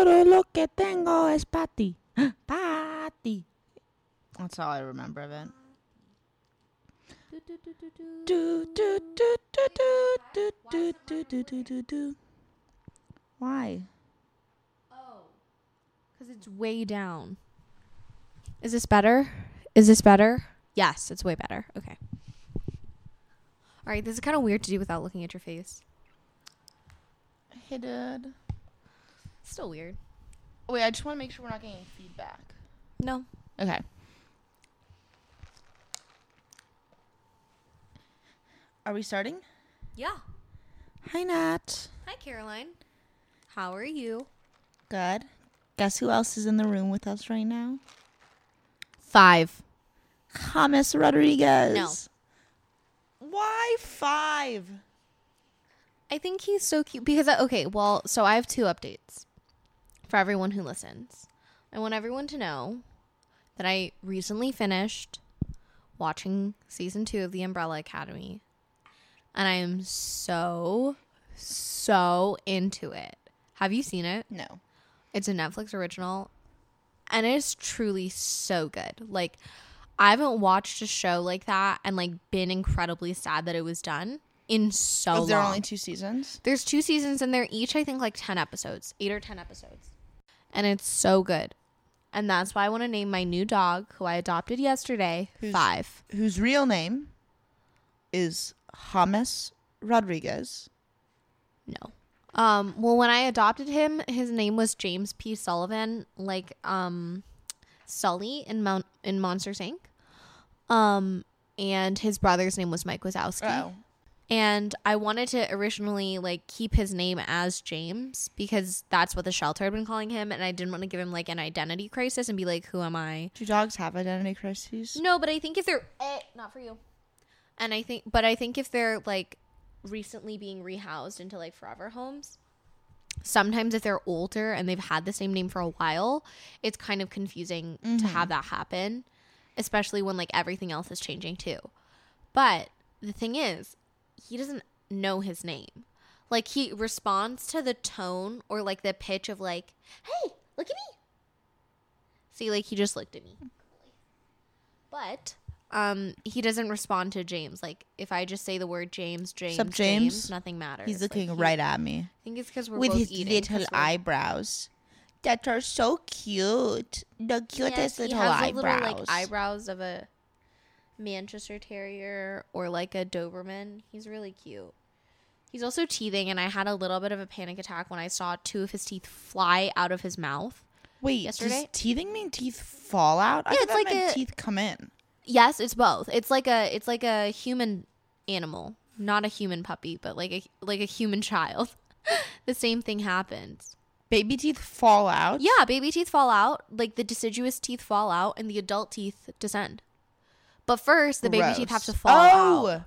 Todo lo que tengo es Patty. ti. That's all I remember of it. Why? Oh, because it's way down. Is this better? Is this better? Yes, it's way better. Okay. All right, this is kind of weird to do without looking at your face. Hey, Still weird. Wait, I just want to make sure we're not getting feedback. No. Okay. Are we starting? Yeah. Hi, Nat. Hi, Caroline. How are you? Good. Guess who else is in the room with us right now? Five. James Rodriguez. No. Why five? I think he's so cute because I, okay, well, so I have two updates for everyone who listens. I want everyone to know that I recently finished watching season 2 of The Umbrella Academy and I am so so into it. Have you seen it? No. It's a Netflix original and it is truly so good. Like I haven't watched a show like that and like been incredibly sad that it was done in so Is there long. only two seasons? There's two seasons and they're each I think like 10 episodes, 8 or 10 episodes. And it's so good. And that's why I want to name my new dog who I adopted yesterday Who's- 5. Whose real name is James Rodriguez. No. Um well when I adopted him, his name was James P Sullivan, like um Sully in Mount in Monsters Inc. Um and his brother's name was Mike Wazowski. Oh. And I wanted to originally like keep his name as James because that's what the shelter had been calling him, and I didn't want to give him like an identity crisis and be like, "Who am I?" Do dogs have identity crises? No, but I think if they're eh, not for you, and I think, but I think if they're like recently being rehoused into like forever homes, sometimes if they're older and they've had the same name for a while, it's kind of confusing to have that happen, especially when like everything else is changing too. But the thing is, he doesn't know his name. Like he responds to the tone or like the pitch of like, "Hey, look at me." See, like he just looked at me. But um he doesn't respond to James. Like if I just say the word James, James, Sup, James? nothing matters. He's Like, looking he- right at me I think it's because we're with both his eating. little eyebrows that are so cute. The cutest Yes, he little has eyebrows. little like eyebrows of a Manchester Terrier or like a Doberman. He's really cute. He's also teething, and I had a little bit of a panic attack when I saw two of his teeth fly out of his mouth. Wait, yesterday? does teething mean teeth fall out? Yeah, thought it's like a- teeth come in. Yes, it's both. It's like a it's like a human animal, not a human puppy, but like a like a human child. the same thing happens. Baby teeth fall out. Yeah, baby teeth fall out, like the deciduous teeth fall out, and the adult teeth descend. But first, the baby teeth have to fall oh. out.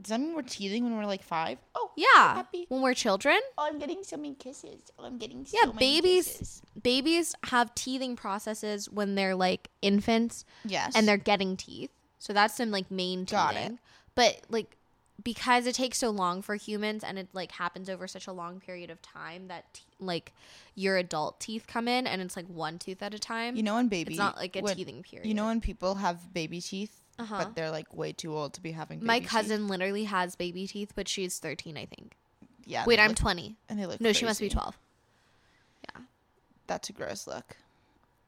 Does that mean we're teething when we're like five? Oh, Yeah, happy. when we're children, Oh, I'm getting so many kisses. Oh, I'm getting so Yeah, many babies- kisses. babies have teething processes when they're like infants Yes. and they're getting teeth. So that's some like main Got teething. it. But like because it takes so long for humans and it like happens over such a long period of time that te- like your adult teeth come in and it's like one tooth at a time. You know when baby it's not like a when- teething period. You know when people have baby teeth, Uh-huh. but they're like way too old to be having. Baby my teeth? cousin literally has baby teeth, but she's 13, I think. Yeah. Wait, I'm look- 20. And they look. No, she must be twelve. Yeah. That's a gross look.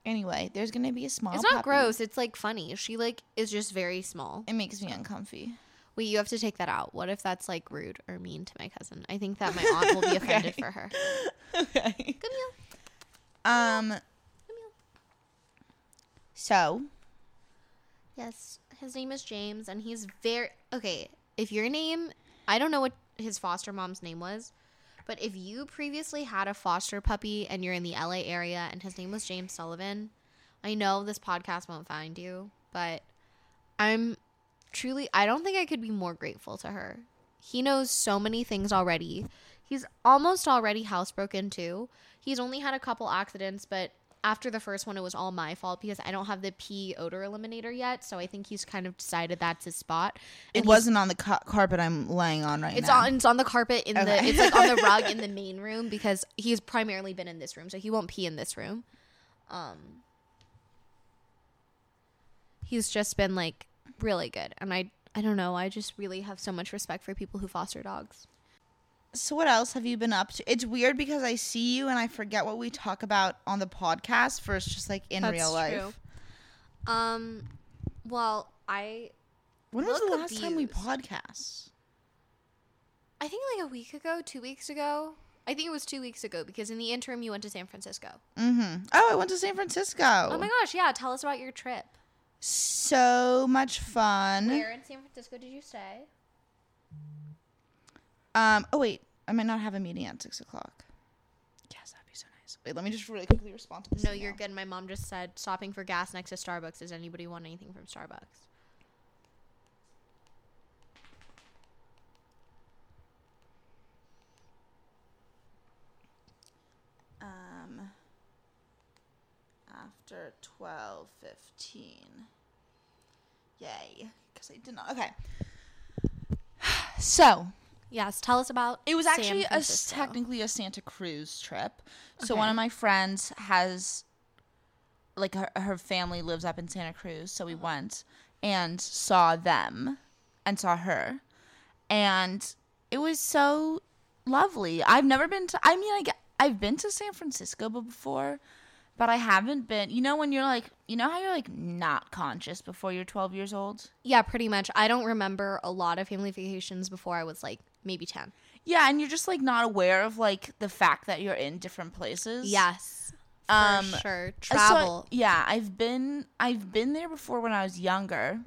Anyway, there's gonna be a small. it's not puppy. gross. It's like funny. She like is just very small. It makes me uncomfy. Wait, you have to take that out. What if that's like rude or mean to my cousin? I think that my aunt will be offended Okay. for her. okay. Come here. Um. Come here. So Yes, his name is James, and he's very okay. If your name, I don't know what his foster mom's name was, but if you previously had a foster puppy and you're in the LA area and his name was James Sullivan, I know this podcast won't find you, but I'm truly, I don't think I could be more grateful to her. He knows so many things already. He's almost already housebroken too. He's only had a couple accidents, but after the first one, it was all my fault because I don't have the pee odor eliminator yet. So I think he's kind of decided that's his spot. It And he's- wasn't on the ca- carpet I'm laying on right It's now. on. It's on the carpet in the. It's like on the rug in the main room because he's primarily been in this room, so he won't pee in this room. Um, he's just been like really good, and I. I don't know. I just really have so much respect for people who foster dogs. So what else have you been up to? It's weird because I see you and I forget what we talk about on the podcast versus just like in That's real life. true. Um, well, I When was the last time we podcast? I think like a week ago, two weeks ago. I think it was two weeks ago because in the interim you went to San Francisco. Mm-hmm. Oh, I went to San Francisco. Oh my gosh, yeah. Tell us about your trip. So much fun. Where in San Francisco did you stay? Um. Oh wait, I might not have a meeting at six o'clock. Yes, that'd be so nice. Wait, let me just really quickly respond to this. No, email. you're good. My mom just said stopping for gas next to Starbucks. Does anybody want anything from Starbucks? Um. After twelve fifteen. Yay, because I did not. Okay. So Yes, tell us about. It was actually a technically a Santa Cruz trip. So Okay. one of my friends has like her, her family lives up in Santa Cruz, so we Uh-huh. went and saw them and saw her. And it was so lovely. I've never been to I mean I get, I've been to San Francisco before, but I haven't been. You know when you're like, you know how you're like not conscious before you're 12 years old? Yeah, pretty much. I don't remember a lot of family vacations before I was like maybe ten. Yeah, and you're just like not aware of like the fact that you're in different places. Yes, for Um, sure. Uh, so, Travel. yeah, I've been I've been there before when I was younger,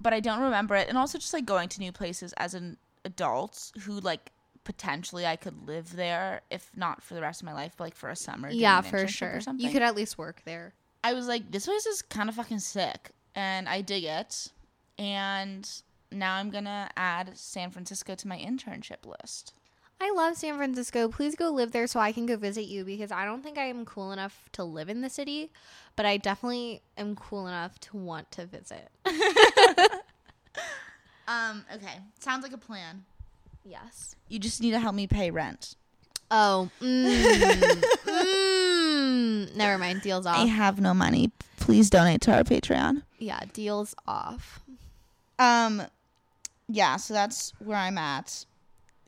but I don't remember it. And also just like going to new places as an adult who like potentially I could live there if not for the rest of my life, but like for a summer. yeah, for sure. You could at least work there. I was like, this place is kind of fucking sick, and I dig it. And now I'm gonna add San Francisco to my internship list. I love San Francisco. Please go live there so I can go visit you because I don't think I am cool enough to live in the city, but I definitely am cool enough to want to visit. Um. Okay. Sounds like a plan. yes. You just need to help me pay rent. Oh. Mm, mm, never mind. Deals off. I have no money. Please donate to our Patreon. Yeah, deals off. Um, yeah, so that's where I'm at.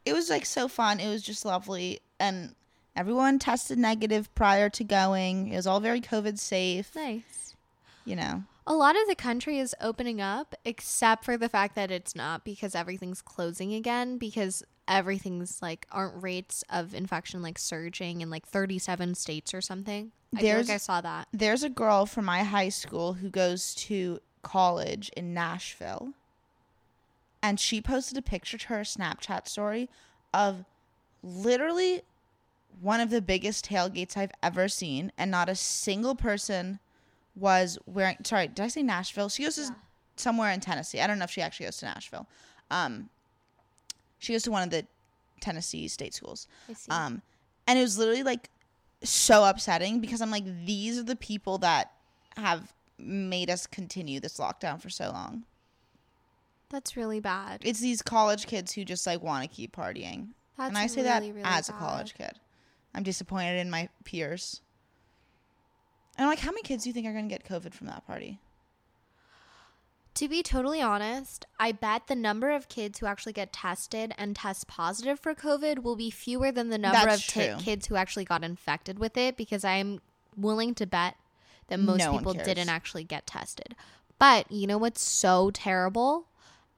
It was like so fun. It was just lovely, and everyone tested negative prior to going. It was all very COVID safe. Nice. You know, A lot of the country is opening up, except for the fact that it's not because everything's closing again. Because everything's like, aren't rates of infection like surging in like 37 states or something? I There's- like I saw that. there's a girl from my high school who goes to college in Nashville, and she posted a picture to her Snapchat story of literally one of the biggest tailgates I've ever seen, and not a single person was wearing. Sorry, did I say Nashville? She goes to somewhere in Tennessee. I don't know if she actually goes to Nashville. Um, she goes to one of the Tennessee state schools. Um, and it was literally like so upsetting because I'm like, these are the people that have made us continue this lockdown for so long. That's really bad. It's these college kids who just like want to keep partying. That's and I say really, that really as a college kid. I'm disappointed in my peers. And I'm like, how many kids do you think are going to get COVID from that party? To be totally honest, I bet the number of kids who actually get tested and test positive for COVID will be fewer than the number That's of true. kids who actually got infected with it because I'm willing to bet that most No people didn't actually get tested. But you know what's so terrible?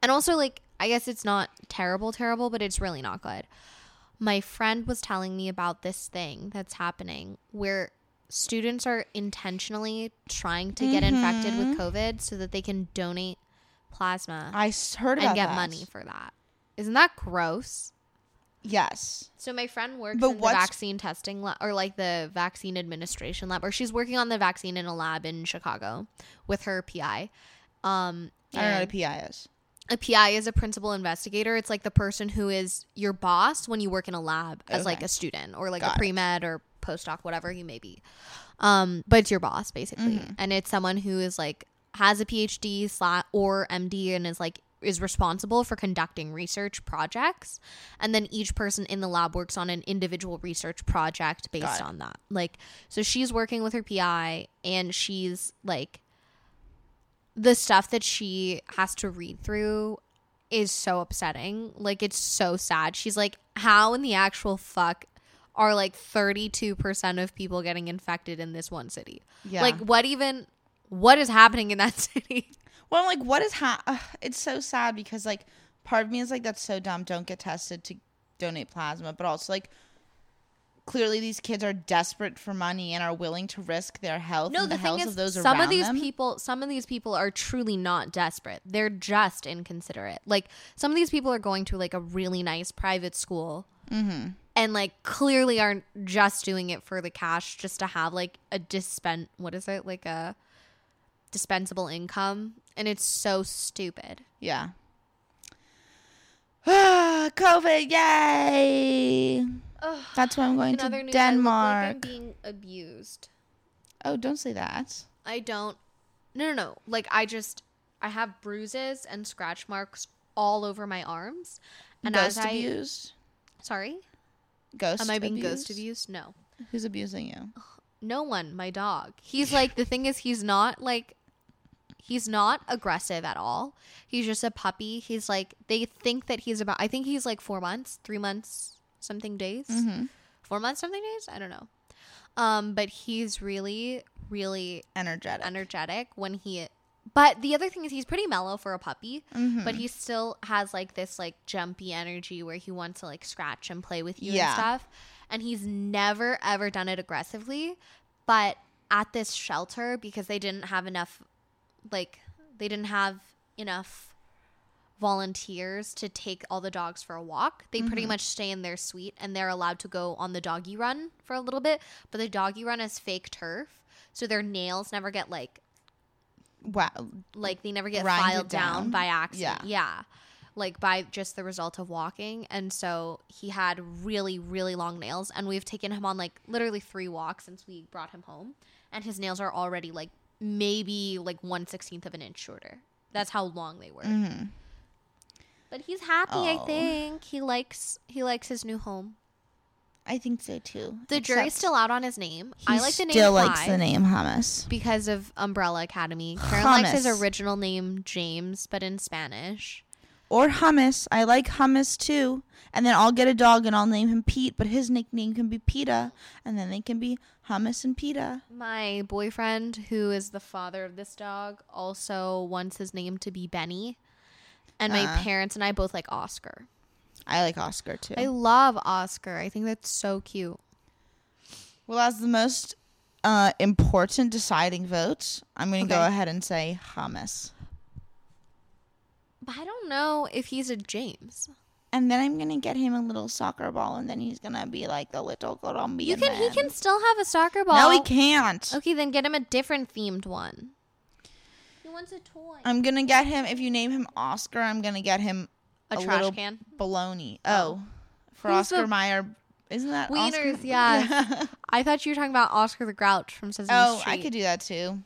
And also, like, I guess it's not terrible, terrible, but it's really not good. My friend was telling me about this thing that's happening where students are intentionally trying to get infected Mm-hmm. with COVID so that they can donate plasma I heard about and get that. money for that. Isn't that gross? Yes. So my friend works But in the vaccine testing lab or like the vaccine administration lab, or she's working on the vaccine in a lab in Chicago with her PI. Um, I don't know what a PI is. A PI is a principal investigator. It's like the person who is your boss when you work in a lab as like a student or like Got a pre med or postdoc, whatever you may be. Um, but it's your boss basically, and it's someone who is like has a PhD or MD and is like is responsible for conducting research projects, and then each person in the lab works on an individual research project based on that. Like, so she's working with her PI, and she's like the stuff that she has to read through is so upsetting. Like it's so sad. She's like, how in the actual fuck are like 32% of people getting infected in this one city? Yeah. Like what even what is happening in that city? Well, I'm like, what is ha? ugh, it's so sad because like part of me is like, that's so dumb. Don't get tested to donate plasma, but also like, clearly these kids are desperate for money and are willing to risk their health No, and the the, thing health is of those some around of these them. people some of these people are truly not desperate. They're just inconsiderate. Like some of these people are going to like a really nice private school. Mm-hmm. And like clearly aren't just doing it for the cash just to have like a dispen what is it? Like a dispensable income and it's so stupid. Yeah. COVID, yay! That's why I'm going to news, Denmark. like I'm being abused. oh, don't say that. I don't. No, no, no. Like I just, I have bruises and scratch marks all over my arms. And ghost as I, abused. sorry, Ghost. am I being ghost abused? abused? No, Who's abusing you? no one. My dog. He's like the thing is he's not like, he's not aggressive at all. He's just a puppy. He's like they think that he's about. I think he's like four months, three months, something days, Mm-hmm. four months, something days. I don't know. Um, but he's really, really Energetic. energetic when he but the other thing is he's pretty mellow for a puppy Mhm. but he still has like this like jumpy energy where he wants to like scratch and play with you Yeah. and stuff and he's never ever done it aggressively but at this shelter because they didn't have enough like they didn't have enough volunteers to take all the dogs for a walk. They pretty much stay in their suite and they're allowed to go on the doggy run for a little bit, but the doggy run is fake turf, so their nails never get like wow. like they never get filed down, down? by accident. Yeah. Yeah. Like by just the result of walking. And so he had really, really long nails. And we've taken him on like literally three walks since we brought him home. And his nails are already like maybe like one sixteenth of an inch shorter. That's how long they were. Mm-hmm. But he's happy, I Oh. think. He likes he likes his new home. I think so too. The jury's Except still out on his name. He I like the name still likes the name hummus. because of Umbrella Academy. Karen likes his original name James, but in Spanish. Or hummus. I like hummus too. And then I'll get a dog and I'll name him Pete, but his nickname can be Peta, and then they can be hummus and Peta. My boyfriend, who is the father of this dog, also wants his name to be Benny. And my Uh. parents and I both like Oscar. I like Oscar too. I love Oscar. I think that's so cute. well, as the most uh, important deciding vote, I'm going to go ahead and say hummus. But I don't know if he's a James. And then I'm gonna get him a little soccer ball, and then he's gonna be like the little Colombian. You can he can still have a soccer ball. No, he can't. Okay, then get him a different themed one. Wants a toy. I'm gonna get him. If you name him Oscar, I'm gonna get him A, a trash can. Baloney. Oh. Oh, for Who's Oscar the- Mayer, isn't that Wieners, yes. I thought you were talking about Oscar the Grouch from Sesame oh, Street. I could do that too.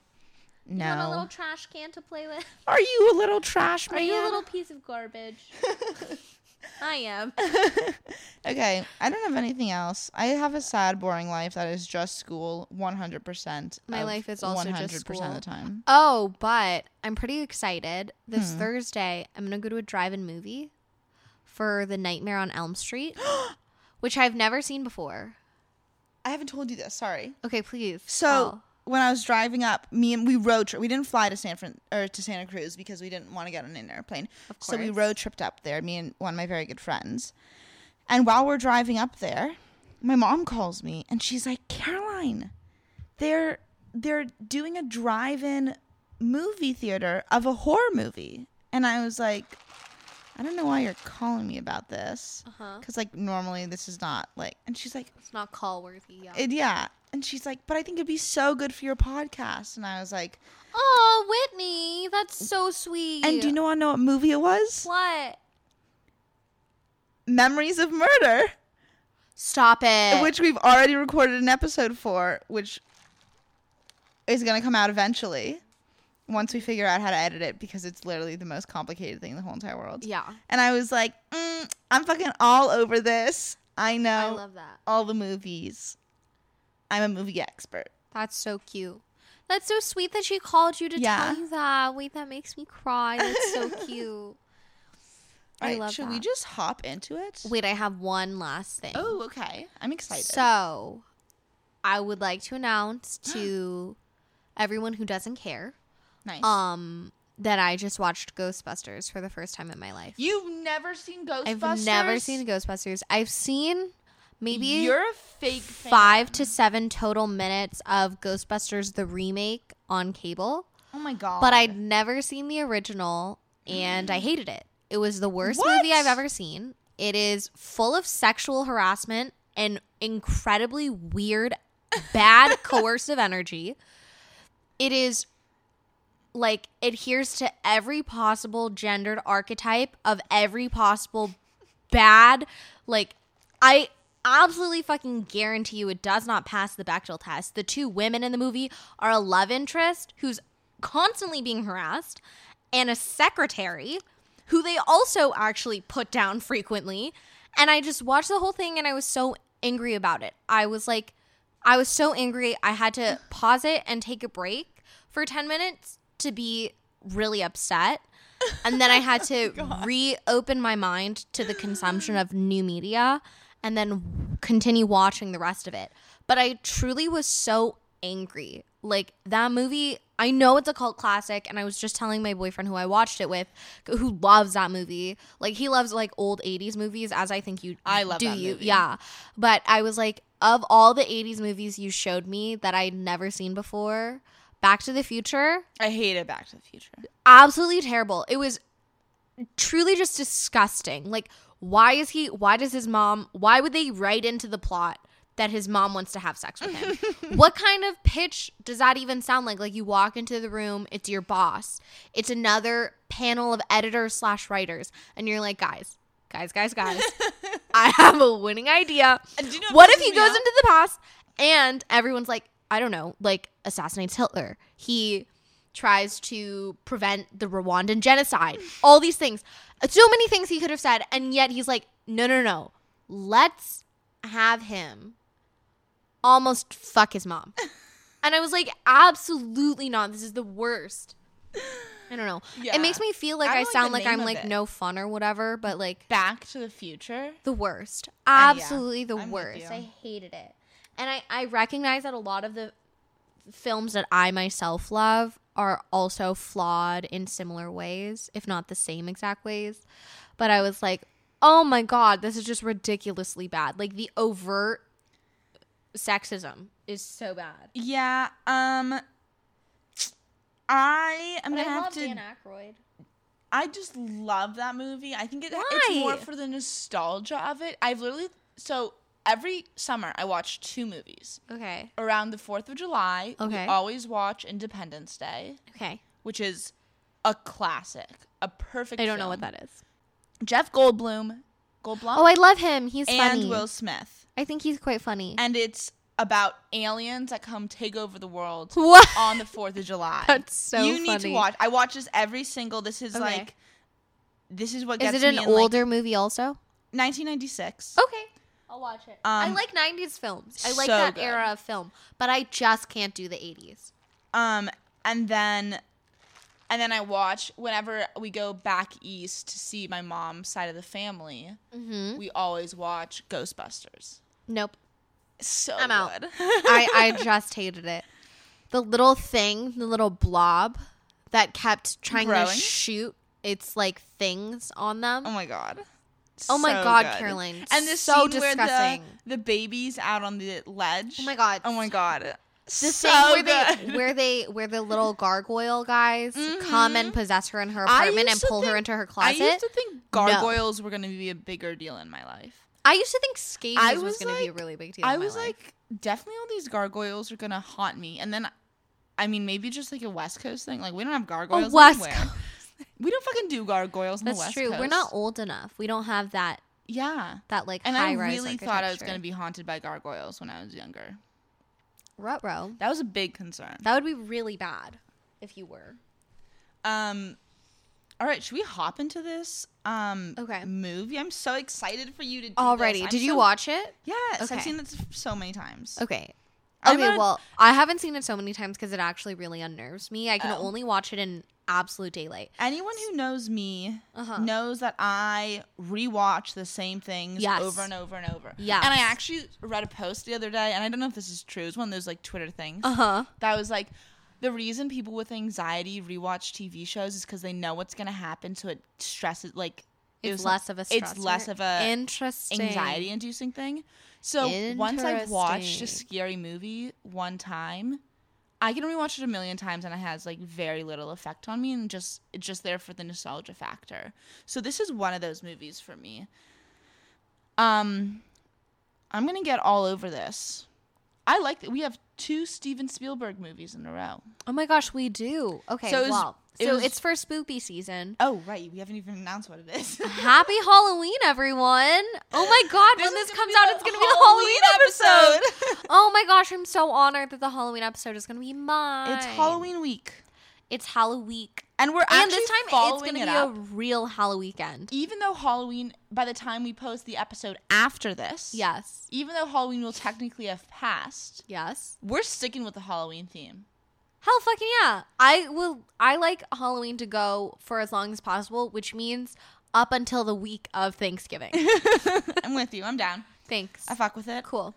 No. You want a little trash can to play with? Are you a little trash Are man? you a little piece of garbage? I am. okay, I don't have anything else. I have a sad, boring life that is just school, 100%. My life is also just 100% of school. the time. Oh, but I'm pretty excited. This Hmm. Thursday, I'm going to go to a drive-in movie for The Nightmare on Elm Street, which I've never seen before. I haven't told you this. Sorry. Okay, please. So. When I was driving up, me and we road trip. We didn't fly to San Fran or to Santa Cruz because we didn't want to get on an airplane. Of So we road tripped up there. Me and one of my very good friends. And while we're driving up there, my mom calls me and she's like, "Caroline, they're they're doing a drive-in movie theater of a horror movie." And I was like, "I don't know why you're calling me about this." Uh-huh. Cuz like normally this is not like and she's like, It's not call worthy. Yeah. it, yeah. And she's like, but I think it'd be so good for your podcast. And I was like, oh, Whitney, that's so sweet. and do you know, to know what movie it was? what? Memories of Murder. Stop it. which we've already recorded an episode for, which is going to come out eventually once we figure out how to edit it because it's literally the most complicated thing in the whole entire world. yeah. And I was like, mm, I'm fucking all over this. I know I love that. all the movies. I'm a movie expert. That's so cute. That's so sweet that she called you to Yeah. tell you that. Wait, that makes me cry. That's so cute. I Alright, love should we just hop into it? Wait, I have one last thing. Oh, okay. I'm excited. So, I would like to announce to everyone who doesn't care nice. um that I just watched Ghostbusters for the first time in my life. You've never seen Ghostbusters? I've never seen Ghostbusters. I've seen maybe You're a fake fan. five to seven total minutes of Ghostbusters the remake on cable, Oh my god. but I'd never seen the original and I hated it. It was the worst What? movie I've ever seen. It is full of sexual harassment and incredibly weird, bad coercive energy. It is like adheres to every possible gendered archetype of every possible bad like I absolutely fucking guarantee you it does not pass the Bechdel test. The two women in the movie are a love interest who's constantly being harassed and a secretary who they also actually put down frequently. And I just watched the whole thing and I was so angry about it. I was like I was so angry I had to pause it and take a break for 10 minutes to be really upset. And then I had to oh reopen my mind to the consumption of new media and then continue watching the rest of it. But I truly was so angry. Like that movie, I know it's a cult classic, and I was just telling my boyfriend who I watched it with, who loves that movie. Like he loves like old '80s movies, as I think you. I love do that you? movie. Yeah, but I was like, of all the '80s movies you showed me that I'd never seen before, Back to the Future, I hated Back to the Future. absolutely terrible. It was truly just disgusting. Like, why is he? Why does his mom? Why would they write into the plot that his mom wants to have sex with him? what kind of pitch does that even sound like? Like, you walk into the room, it's your boss, it's another panel of editors slash writers, and you're like, guys, guys, guys, guys, I have a winning idea. You know What if he goes into the past and everyone's like, I don't know, like assassinates Hitler. He tries to prevent the Rwandan genocide. All these things. So many things he could have said, and yet he's like, no, no, no. Let's have him almost fuck his mom. and I was like, absolutely not. This is the worst. I don't know. Yeah. It makes me feel like I I, like sound like I'm like it. no fun or whatever, but like Back to the Future. the worst. Uh, yeah, Absolutely the I'm worst. I hated it. And I, I recognize that a lot of the films that I myself love are also flawed in similar ways, if not the same exact ways. But I was like, oh my God, this is just ridiculously bad. Like the overt sexism is so bad. Yeah. Um. I am But gonna I have love to. Dan Aykroyd. I just love that movie. I think it, it's more for the nostalgia of it. I've literally so every summer I watch two movies. Okay. Around the Fourth of July, Okay. we always watch Independence Day, Okay. which is a classic, a perfect. I don't know what that is. Jeff Goldblum, Goldblum, Oh, I love him. He's and funny. And Will Smith, I think he's quite funny. and it's about aliens that come take over the world what? on the Fourth of July. That's so funny. you need to watch. I watch this every single. This is Okay. like, this is what Is gets it an in, like, older movie also? 1996. Okay. I'll watch it. I Um, like 90s films. I like so that good. era of film, but I just can't do the 80s. Um, and then, and then I watch whenever we go back east to see my mom's side of the family. Mm-hmm. We always watch Ghostbusters. Nope. So I'm out. I, I just hated it. The little thing, the little blob that kept trying Growing? to shoot its like things on them. oh my god. Oh my So God, good. Caroline. And the So scene where disgusting. the the baby's out on the ledge. oh my god. Oh my god. The so where good. they where they where the little gargoyle guys come and possess her in her Mm-hmm. Apartment and pull her into her closet. I used to think gargoyles were going to be a bigger deal in my life. I used to think scabies I was, was going to be a really big deal. I in my was life. like, definitely all these gargoyles are going to haunt me. And then, I mean, maybe just like a West Coast thing. Like, we don't have gargoyles West anywhere. We don't fucking do gargoyles in That's the West That's true. Coast. We're not old enough. We don't have that Yeah. That like And I really thought I was going to be haunted by gargoyles when I was younger. Ruh-roh. That was a big concern. That would be really bad if you were. Um all right, should we hop into this um Okay. movie? I'm so excited for you to do Alrighty. Did you watch it? Yes, Okay. I've seen this so many times. Okay. Okay, well, I haven't seen it so many times because it actually really unnerves me. I can Oh. only watch it in absolute daylight. Anyone who knows me Uh-huh. knows that I rewatch the same things Yes. over and over and over. Yeah. And I actually read a post the other day, and I don't know if this is true. It's one of those like Twitter things Uh huh. that was like the reason people with anxiety rewatch TV shows is because they know what's gonna happen, so it stresses like it It's was- less of a. It's less of a interesting anxiety inducing thing. So once I've watched a scary movie one time, I can rewatch it a million times and it has like very little effect on me and just it's just there for the nostalgia factor. So this is one of those movies for me. Um I'm going to get all over this. I like that we have two Steven Spielberg movies in a row. Oh my gosh, we do. Okay, So well, it so was- it's for spooky season. Oh, right. We haven't even announced what it is. Happy Halloween, everyone! Oh my god, when is this comes out, it's gonna be the Halloween episode. oh my gosh, I'm so honored that the Halloween episode is gonna be mine. it's Halloween week. It's Halloween. And we're And actually this time it's gonna it be up. a real Halloween weekend. even though Halloween, by the time we post the episode after this, Yes. even though Halloween will technically have passed, Yes. we're sticking with the Halloween theme. Hell fucking yeah. I will I like Halloween to go for as long as possible, which means up until the week of Thanksgiving. I'm with you. I'm down. Thanks. I fuck with it. Cool.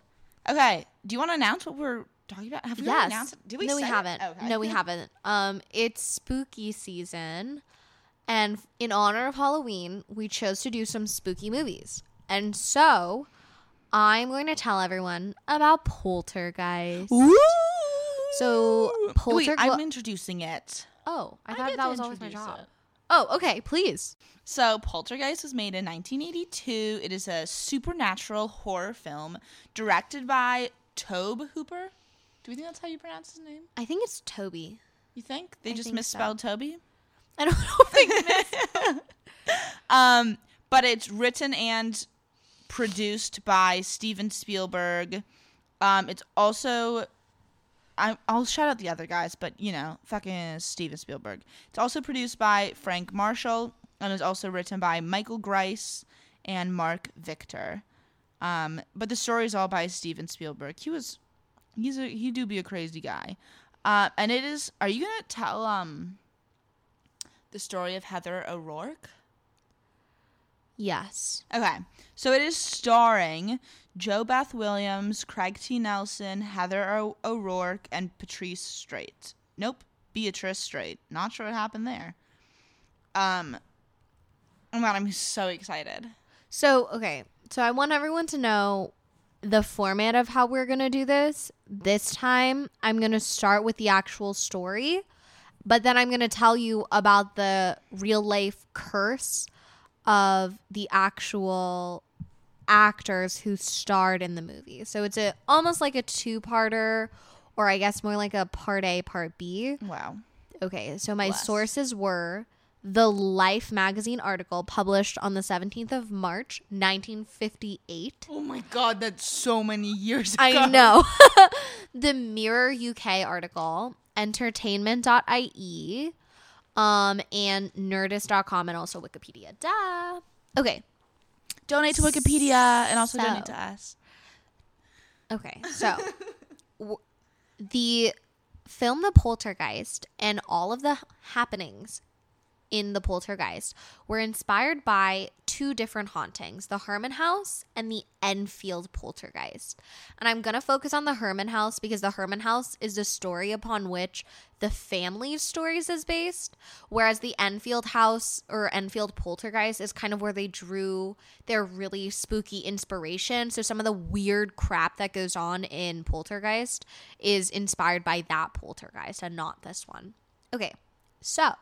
Okay. Do you want to announce what we're talking about? Have we Yes. announced it? Did we no, we haven't. Okay. No, we haven't. Um, it's spooky season, and in honor of Halloween, we chose to do some spooky movies. And so, I'm going to tell everyone about Poltergeist. Woo! So, Wait, I'm introducing it. Oh, I I thought that was always my job. it. Oh, okay. Please. So, Poltergeist was made in 1982. It is a supernatural horror film directed by Tobe Hooper. Do we think that's how you pronounce his name? I think it's Toby. You think they I just think so. misspelled Toby? I don't know if they. Um, but it's written and produced by Steven Spielberg. Um, it's also I, I'll shout out the other guys, but you know, fucking Steven Spielberg. It's also produced by Frank Marshall and is also written by Michael Grais and Mark Victor. Um, but the story is all by Steven Spielberg. He was he's a he do be a crazy guy. Uh, and it is. Are you gonna tell um the story of Heather O'Rourke? Yes. Okay, so it is starring JoBeth Williams, Craig T. Nelson, Heather o- O'Rourke, and Patrice Straight. Nope, Beatrice Straight. Not sure what happened there. Um, oh my god, I'm so excited. So, okay. So, I want everyone to know the format of how we're going to do this. This time, I'm going to start with the actual story, but then I'm going to tell you about the real life curse of the actual actors who starred in the movie. So, it's a almost like a two-parter or I guess more like a part A, part B. Wow. Okay, so my sources were the Life magazine article published on the 17th of March, 1958. Oh my god, that's so many years ago. I know. the Mirror UK article, entertainment.ie, um, and nerdist.com, and also Wikipedia. Duh. Okay, Donate to Wikipedia and also So- donate to us. Okay, so w- the film The Poltergeist and all of the happenings in The Poltergeist were inspired by two different hauntings the Herrmann House and the Enfield Poltergeist. And I'm going to focus on the Herrmann House because the Herrmann House is the story upon which the family's stories is based, whereas the Enfield House or Enfield Poltergeist is kind of where they drew their really spooky inspiration. So some of the weird crap that goes on in Poltergeist is inspired by that Poltergeist and not this one. Okay, so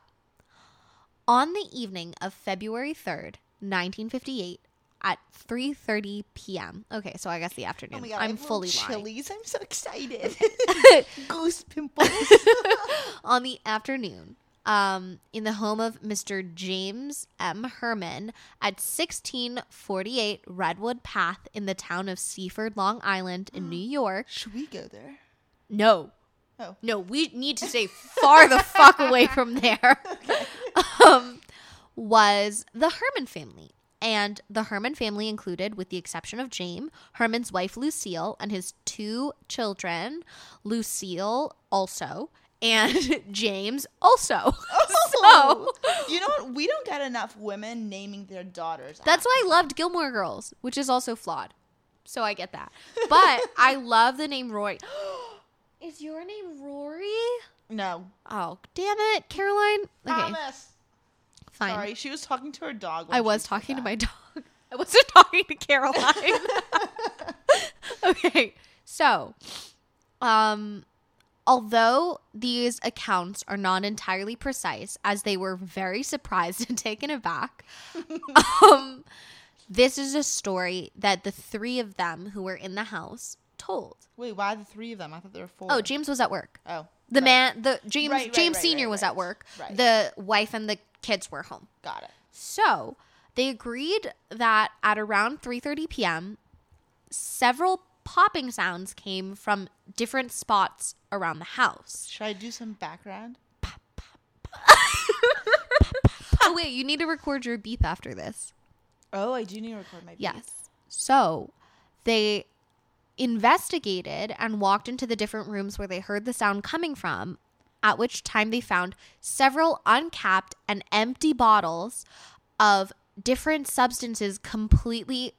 on the evening of February 3rd, 1958, at 3:30 p.m. Okay, so I guess the afternoon. I'm fully chilies. I'm so excited. Goose pimples. on the afternoon um, in the home of Mr. James M. Herrmann at 1648 Redwood Path in the town of Seaford, Long Island, in New York. Should we go there? No. Oh. No, we need to stay far the fuck away from there. Um, was the Herrmann family. And the Herrmann family included, with the exception of James, Herrmann's wife Lucille, and his two children, Lucille also, and James also. Oh, you know what? We don't get enough women naming their daughters. That's why I loved Gilmore Girls, which is also flawed. So I get that. But I love the name Rory. is your name Rory? no. Oh, damn it, Caroline. Okay, Thomas. fine. Sorry, she was talking to her dog. I was talking to my dog. I wasn't talking to Caroline. okay. So, um although these accounts are not entirely precise as they were very surprised and taken aback, um this is a story that the three of them who were in the house told. Wait, why the three of them? I thought there were four. Oh, James was at work. Oh, The right. man, the James Right, right, James Senior was at work. Right. The wife and the kids were home. Got it. So they agreed that at around 3:30 p.m., several popping sounds came from different spots around the house. Should I do some background? oh wait, you need to record your beep after this. Oh, I do need to record my. beep. Yes. So they investigated and walked into the different rooms where they heard the sound coming from, at which time they found several uncapped and empty bottles of different substances completely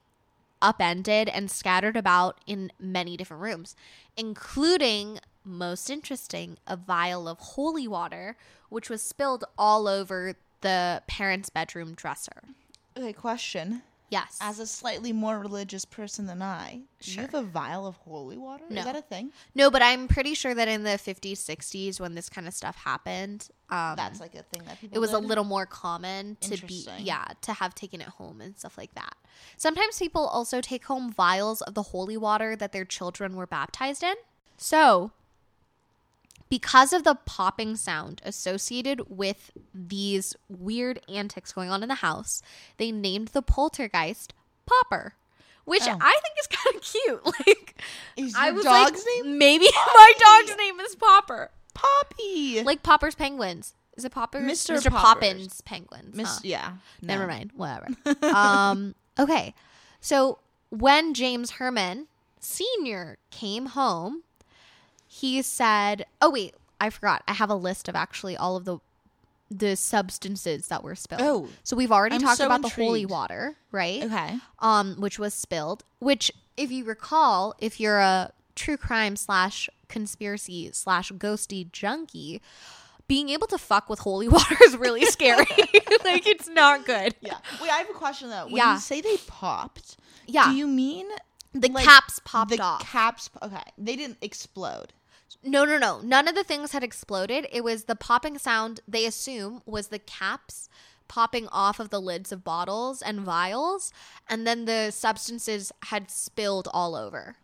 upended and scattered about in many different rooms, including, most interesting, a vial of holy water, which was spilled all over the parents' bedroom dresser. Okay, question. Yes. As a slightly more religious person than I, do you have a vial of holy water? No. Is that a thing? No, but I'm pretty sure that in the 50s, 60s, when this kind of stuff happened, um, That's like a thing that people. it was a little more common to be, yeah, to have taken it home and stuff like that. Sometimes people also take home vials of the holy water that their children were baptized in. So, because of the popping sound associated with these weird antics going on in the house, they named the poltergeist Popper, which Oh. I think is kind of cute. Like, Is I your was dog's like, name maybe my dog's name is Popper. Poppy? Like Popper's penguins. Is it Popper? Mr. Mr. Poppers. Poppins penguins. Miss. huh? Yeah. Never mind. Whatever. um. Okay. So when James Herrmann Senior came home, he said, "Oh wait, I forgot. I have a list of actually all of the the substances that were spilled. Oh. so we've already I'm talked so about the holy water, right? Okay. um, which was spilled. Which, if you recall, if you're a true crime slash conspiracy slash ghosty junkie, being able to fuck with holy water is really scary. like it's not good. Yeah. Wait, I have a question though. When Yeah. you say they popped, Yeah, do you mean the like, caps popped the off. caps? Okay, they didn't explode. No, no, no. None of the things had exploded. It was the popping sound. They assume was the caps popping off of the lids of bottles and vials, and then the substances had spilled all over.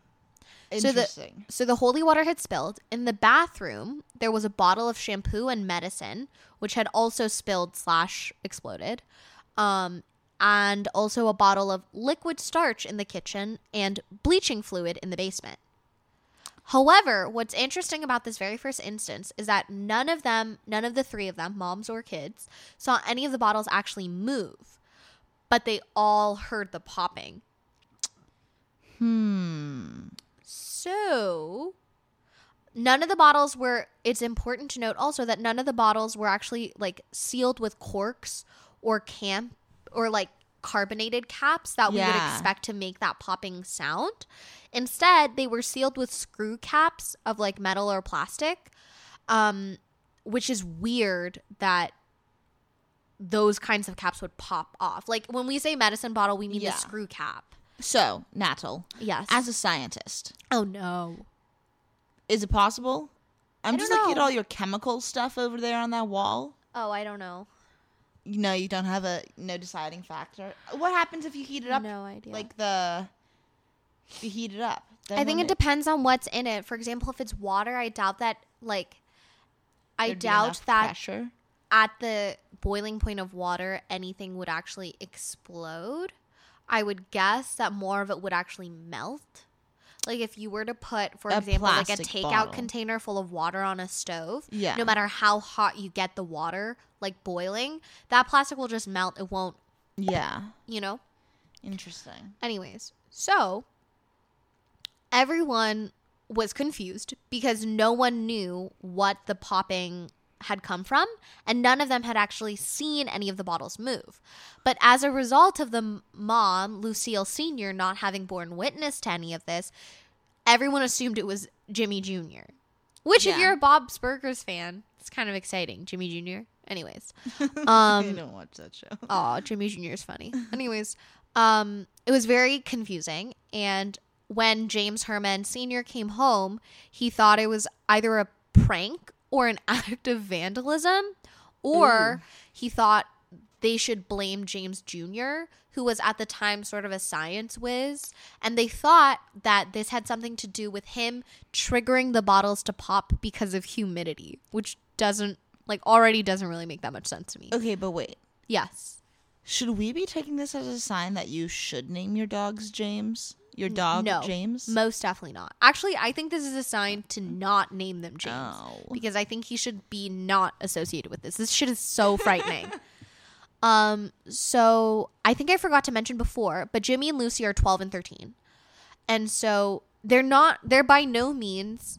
So the- Interesting. So the holy water had spilled. In the bathroom, there was a bottle of shampoo and medicine, which had also spilled slash exploded. Um, and also a bottle of liquid starch in the kitchen and bleaching fluid in the basement. However, what's interesting about this very first instance is that none of them, none of the three of them, moms or kids, saw any of the bottles actually move, but they all heard the popping. Hmm. So, none of the bottles were. It's important to note also that none of the bottles were actually like sealed with corks or camp or like carbonated caps that we would expect to make that popping sound. Instead, they were sealed with screw caps of like metal or plastic, um, which is weird that those kinds of caps would pop off. Like when we say medicine bottle, we mean Yeah. the screw cap. So, Natal, Yes. as a scientist, oh no. is it possible? I'm just don't looking at all your chemical stuff over there on that wall. Oh, I don't know. Know, you don't have a no deciding factor. What happens if you heat it up? No idea. Like the, you heat it up. Then I think it depends on what's in it. For example, if it's water, I doubt that. Like, I there'd doubt that. pressure. at the boiling point of water anything would actually explode, I would guess that more of it would actually melt. Like if you were to put, for A example, like a takeout bottle. container full of water on a stove, Yeah. no matter how hot you get the water, like boiling, that plastic will just melt. It won't, Yeah. you know? Interesting. Anyways, so everyone was confused because no one knew what the popping had come from, and none of them had actually seen any of the bottles move. But as a result of the mom, Lucille Sr., not having borne witness to any of this, everyone assumed it was Jimmy Jr. Which, if you're a Bob's Burgers fan, it's kind of exciting. Jimmy Jr. Anyways. um, I don't watch that show. Oh, Jimmy Jr. is funny. Anyways, um, it was very confusing. And when James Herrmann Sr. came home, he thought it was either a prank or an act of vandalism, or he thought they should blame James Jr., who was at the time sort of a science whiz. And they thought that this had something to do with him triggering the bottles to pop because of humidity, which doesn't, like, already doesn't really make that much sense to me. Okay, but wait. Yes. Should we be taking this as a sign that you should name your dogs James? Your dog no, James? Most definitely not. Actually, I think this is a sign to not name them James Oh. because I think he should be not associated with this. This shit is so frightening. um, so I think I forgot to mention before, but Jimmy and Lucy are 12 and 13. And so they're not they're by no means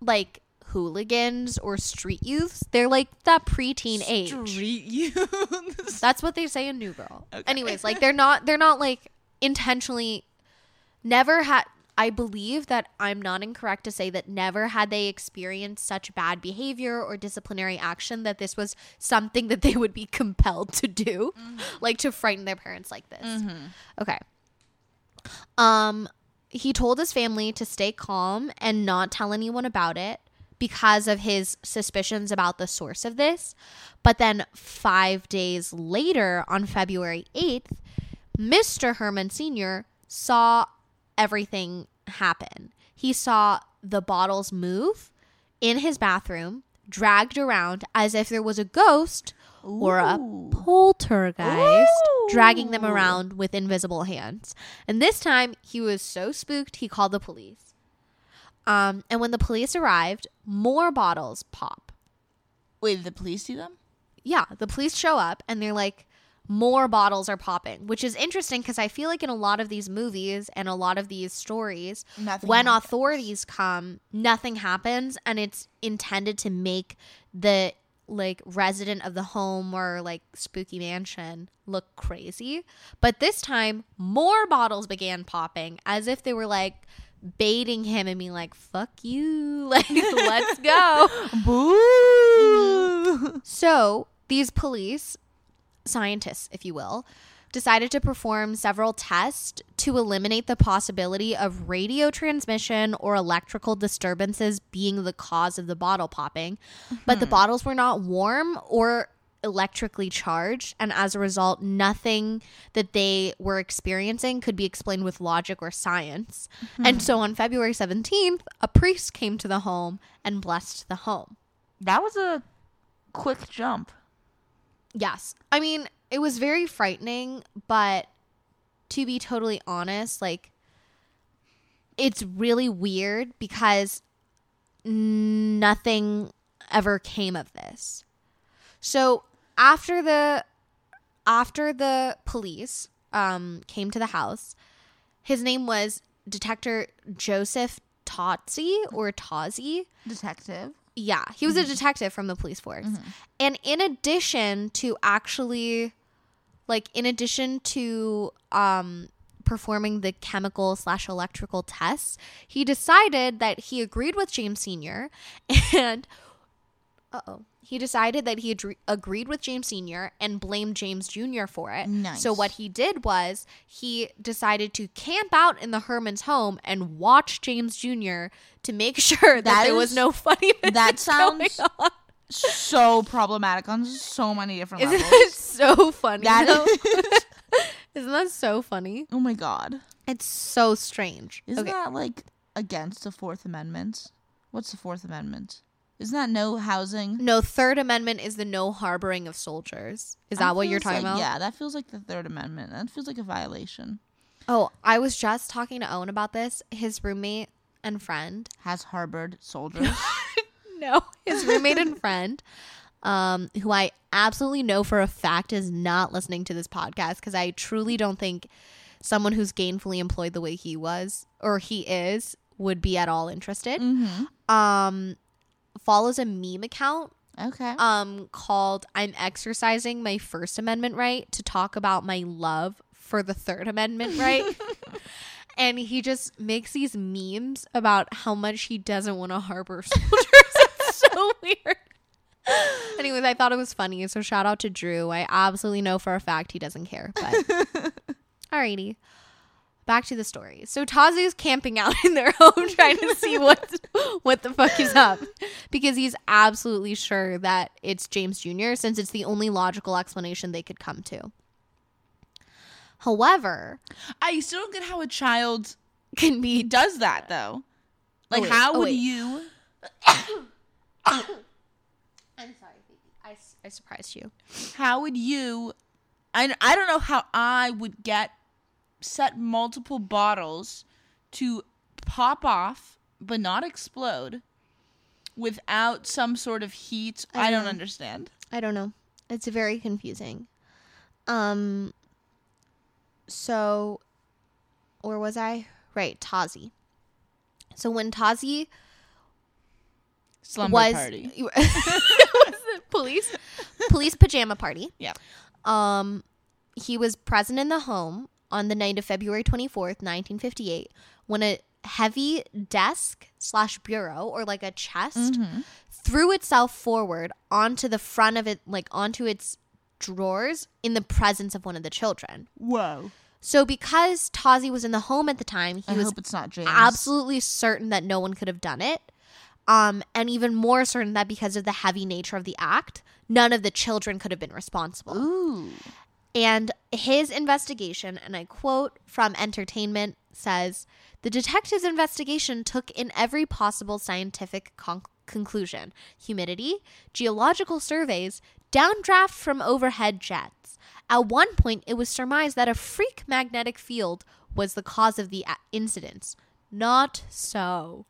like hooligans or street youths. They're like that preteen age. Street youths. That's what they say in New Girl. Okay. Anyways, like they're not they're not like intentionally never had I believe that I'm not incorrect to say that never had they experienced such bad behavior or disciplinary action that this was something that they would be compelled to do, like to frighten their parents like this. Okay. Um he told his family to stay calm and not tell anyone about it because of his suspicions about the source of this. But then 5 days later on February 8th, Mr. Herrmann Sr. saw everything happen. He saw the bottles move in his bathroom, dragged around as if there was a ghost or a Ooh. poltergeist dragging them around with invisible hands. And this time he was so spooked he called the police. Um, and when the police arrived, more bottles pop. Wait, did the police see them? Yeah, the police show up and they're like, more bottles are popping, which is interesting because I feel like in a lot of these movies and a lot of these stories, Nothing when happens. authorities come, nothing happens and it's intended to make the like resident of the home or like spooky mansion look crazy. But this time, more bottles began popping as if they were like baiting him and being like, fuck you, like, let's go. Boo! So these police, scientists, if you will, decided to perform several tests to eliminate the possibility of radio transmission or electrical disturbances being the cause of the bottle popping. But the hmm. bottles were not warm or electrically charged, and as a result, nothing that they were experiencing could be explained with logic or science. Hmm. And so on February 17th, a priest came to the home and blessed the home. That was a quick jump. Yes. I mean, it was very frightening, but to be totally honest, like it's really weird because nothing ever came of this. So, after the after the police um came to the house, his name was Detective Joseph Totzi or Tozzi. Detective. Yeah, he was a detective from the police force. And in addition to actually like in addition to um performing the chemical slash electrical tests, he decided that he agreed with James Sr. and uh oh. He decided that he adre- agreed with James Sr. and blamed James Jr. for it. Nice. So, what he did was he decided to camp out in the Herrmann's home and watch James Jr. to make sure that, That there is- was no funny that sounds so problematic on so many different Isn't levels. that so funny? That is- Isn't that so funny? oh my god. It's so strange. Isn't okay. that like against the Fourth Amendment? What's the Fourth Amendment? Isn't that no housing? No, Third Amendment is the no harboring of soldiers. Is that what you're talking like- about? Yeah, that feels like the Third Amendment. That feels like a violation. Oh, I was just talking to Owen about this. His roommate and friend. Has harbored soldiers. No, his roommate and friend, um, who I absolutely know for a fact is not listening to this podcast because I truly don't think someone who's gainfully employed the way he was or he is would be at all interested. mm-hmm. Um, follows a meme account Okay. um called I'm exercising my first amendment right to talk about my love for the third amendment right. and he just makes these memes about how much he doesn't want to harbor soldiers. it's so weird. Anyways, I thought it was funny, so shout out to Drew. I absolutely know for a fact he doesn't care. But alrighty. Back to the story. So Tozzi's camping out in their home trying to see what what the fuck is up. Because he's absolutely sure that it's James Jr. since it's the only logical explanation they could come to. However, I still don't get how a child can be does that though. Like, oh, wait, how oh, would wait. you? I'm sorry, baby. I, I surprised you. How would you? I I don't know how I would get set multiple bottles to pop off but not explode without some sort of heat. I, I don't understand. I don't know. It's very confusing. Um so or was I? Right, Tozzi. So when Tozzi Slumber was party. was police police pajama party. Yeah. Um he was present in the home on the night of February 24th, 1958, when a heavy desk slash bureau or like a chest Mm-hmm. threw itself forward onto the front of it, like onto its drawers in the presence of one of the children. Whoa. So because Tozzi was in the home at the time, he I was hope it's not James. absolutely certain that no one could have done it. Um, and even more certain that because of the heavy nature of the act, none of the children could have been responsible. Ooh. And his investigation, and I quote from Entertainment, says The detective's investigation took in every possible scientific con- conclusion humidity, geological surveys, downdraft from overhead jets. At one point, it was surmised that a freak magnetic field was the cause of the a- incidents. Not so.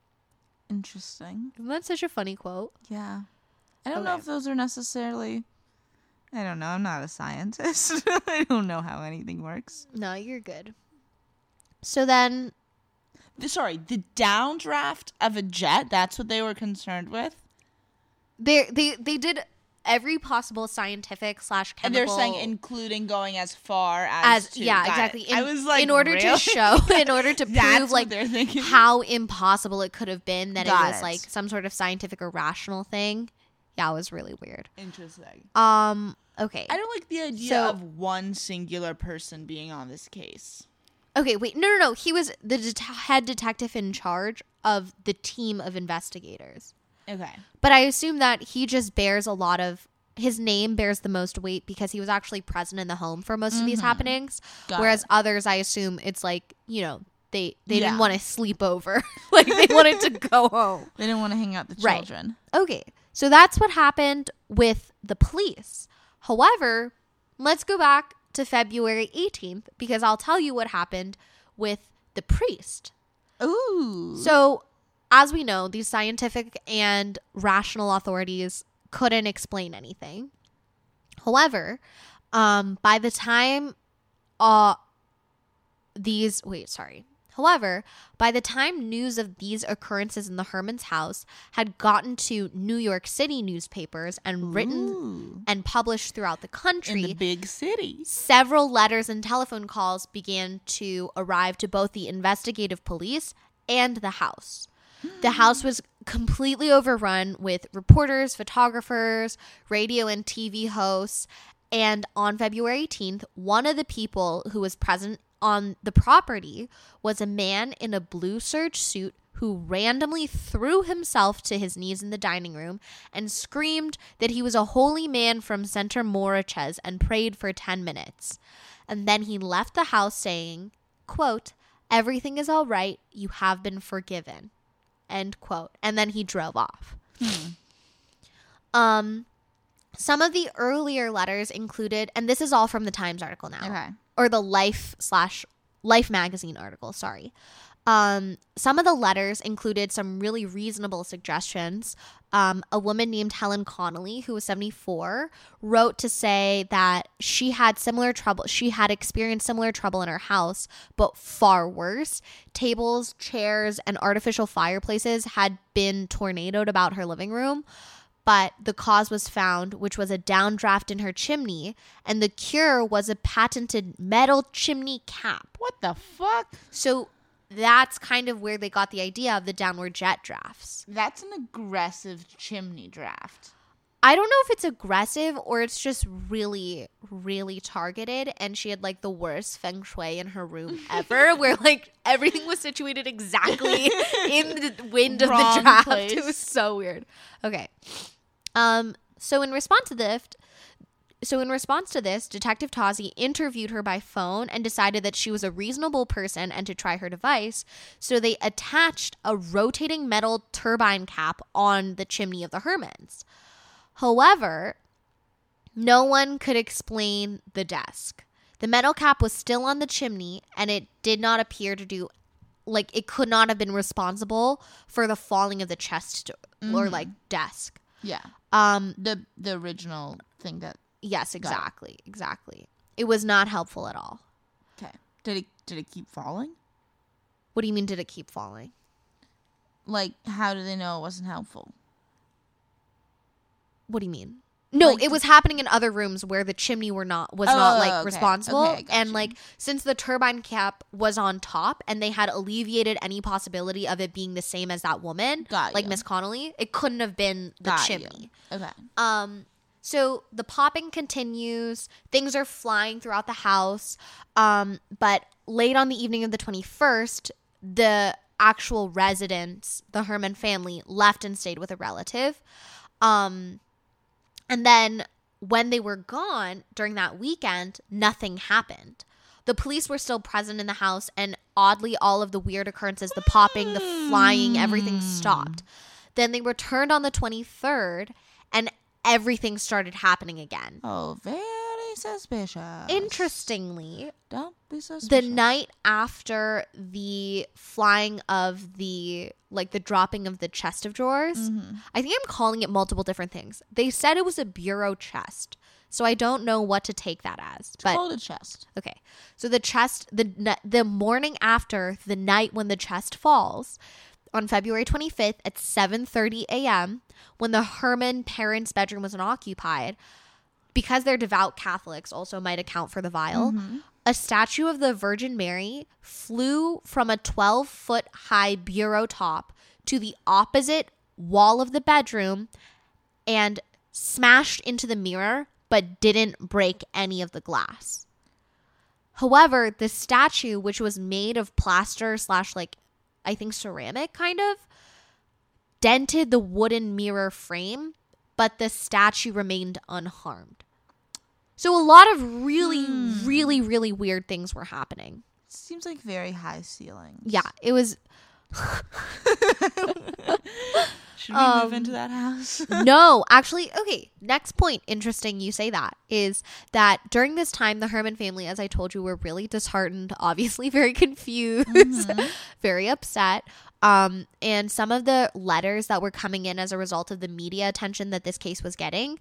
Interesting. Isn't that such a funny quote? Yeah. I don't know if those are necessarily. I don't know. I'm not a scientist. I don't know how anything works. No, you're good. So then The- sorry, the downdraft of a jet, that's what they were concerned with? they they they did every possible scientific slash And they're saying including going as far as, as to, yeah got exactly it. I was like in order really? to show in order to prove like they're thinking. how impossible it could have been that Got it was it. like some sort of scientific or rational thing yeah it was really weird Interesting. um okay I don't like the idea So- of one singular person being on this case. okay wait no no no he was the det- head detective in charge of the team of investigators Okay. But I assume that he just bears a lot of his name bears the most weight because he was actually present in the home for most of these happenings. Mm-hmm. Got whereas it. others, I assume it's like you know they they Yeah. didn't want to sleep over, like they wanted to go home. They didn't want to hang out the Right. children. Okay, so that's what happened with the police. However, let's go back to February 18th because I'll tell you what happened with the priest. Ooh. So, as we know, these scientific and rational authorities couldn't explain anything. However, um, by the time uh, these, wait, sorry. However, by the time news of these occurrences in the Herrmann's house had gotten to New York City newspapers and written Ooh. and published throughout the country, in the big cities. several letters and telephone calls began to arrive to both the investigative police and the house. The hmm. house was completely overrun with reporters, photographers, radio and TV hosts. And on February 18th, one of the people who was present on the property was a man in a blue serge suit who randomly threw himself to his knees in the dining room and screamed that he was a holy man from Center Moriches and prayed for 10 minutes. And then he left the house saying, quote, everything is all right. You have been forgiven. End quote. And then he drove off. Um, some of the earlier letters included, and this is all from the Times article now, Okay. Or the Life slash Life magazine article. Sorry. Um, some of the letters included some really reasonable suggestions. Um, a woman named Helen Connolly, who was 74, wrote to say that she had similar trouble. She had experienced similar trouble in her house, but far worse. Tables, chairs, and artificial fireplaces had been tornadoed about her living room but the cause was found, which was a downdraft in her chimney, and the cure was a patented metal chimney cap. What the fuck? So that's kind of where they got the idea of the downward jet drafts. That's an aggressive chimney draft. I don't know if it's aggressive or it's just really, really targeted. And she had like the worst feng shui in her room ever, where like everything was situated exactly in the wind of the draft. place. It was so weird. Okay. Um, so in response to this, so in response to this, Detective Tozzi interviewed her by phone and decided that she was a reasonable person and to try her device. So they attached a rotating metal turbine cap on the chimney of the Herrmanns. However, no one could explain the desk. The metal cap was still on the chimney and it did not appear to do like it could not have been responsible for the falling of the chest or like desk. Yeah. Um The the original thing that yes, exactly. Exactly. It was not helpful at all. Okay. Did it did it keep falling? What do you mean did it keep falling? Like how do they know it wasn't helpful? What do you mean? No, Like it was happening in other rooms where the chimney were not was not Oh, like okay. responsible, Okay, and you. like since the turbine cap was on top and they had alleviated any possibility of it being the same as that woman, Got like. Miss Connolly, it couldn't have been the Got you. chimney. Okay. Um, so the popping continues. Things are flying throughout the house. Um, but late on the evening of the 21st, the actual residents, the Herrmann family, left and stayed with a relative. Um, and then when they were gone during that weekend, nothing happened. The police were still present in the house, and oddly, all of the weird occurrences the popping, the flying, everything hmm. stopped. Then they returned on the 23rd, and everything started happening again. Oh, very suspicious. Interestingly, Don't be suspicious. the night after the flying of the like the dropping of the chest of drawers Mm-hmm. i think i'm calling it multiple different things they said it was a bureau chest so i don't know what to take that as but Hold a chest. okay so the chest the the morning after the night when the chest falls on February 25th at 7:30 a.m. when the Herrmann parents' bedroom was unoccupied because they're devout Catholics also might account for the vial. Mm-hmm. A statue of the Virgin Mary flew from a 12 foot high bureau top to the opposite wall of the bedroom and smashed into the mirror, but didn't break any of the glass. However, the statue, which was made of plaster slash like, I think ceramic kind of, dented the wooden mirror frame, but the statue remained unharmed. So a lot of really, hmm. really, really weird things were happening. Seems like very high ceilings. Yeah, it was Should we move into um, that house? no, actually, okay. Next point, interesting you say that, is that during this time, the Herrmann family, as I told you, were really disheartened, obviously very confused, mm-hmm. very upset. Um, and some of the letters that were coming in as a result of the media attention that this case was getting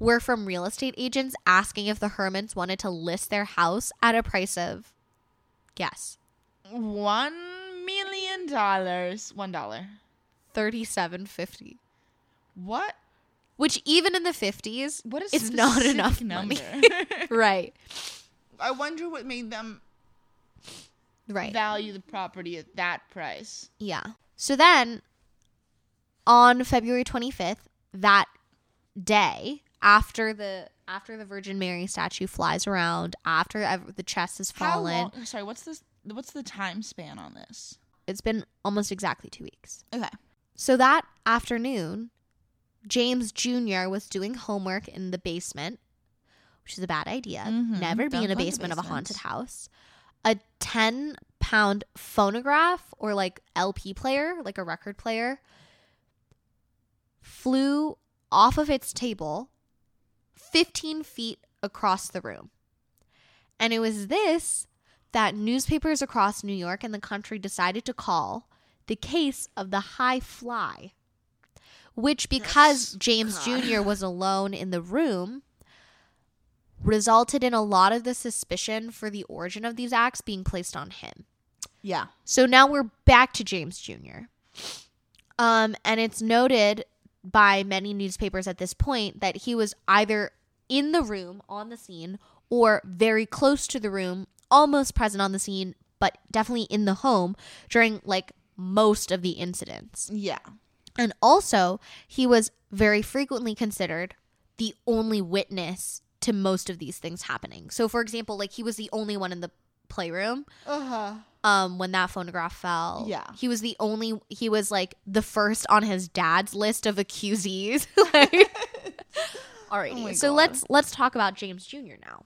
were from real estate agents asking if the Herrmanns wanted to list their house at a price of, guess, One million dollars. One dollar. thirty-seven fifty. What? Which even in the fifties, What is it's not enough number? money. right. I wonder what made them Right. value the property at that price. Yeah. So then on February 25th, that day after the after the Virgin Mary statue flies around, after ev- the chest How fallen, long? Sorry, what's this? What's the time span on this? it's been almost exactly 2 weeks. Okay. So that afternoon, James Jr. was doing homework in the basement, which is a bad idea. Mhm. Never be Don't in a basement of a haunted house. A 10 pound phonograph or like LP player, like a record player, flew off of its table 15 feet across the room. And it was this that newspapers across New York and the country decided to call the case of the high fly, which, because Yes, James God. Jr. was alone in the room, resulted in a lot of the suspicion for the origin of these acts being placed on him. Yeah. So now we're back to James Jr. Um, and it's noted by many newspapers at this point that he was either in the room on the scene or very close to the room, almost present on the scene, but definitely in the home during like most of the incidents. Yeah. And also, he was very frequently considered the only witness to most of these things happening. So, for example, like he was the only one in the playroom Uh huh. um when that phonograph fell. Yeah. He was the only he was like the first on his dad's list of accusees. like Alrighty. Oh so God. let's let's talk about James Jr. now.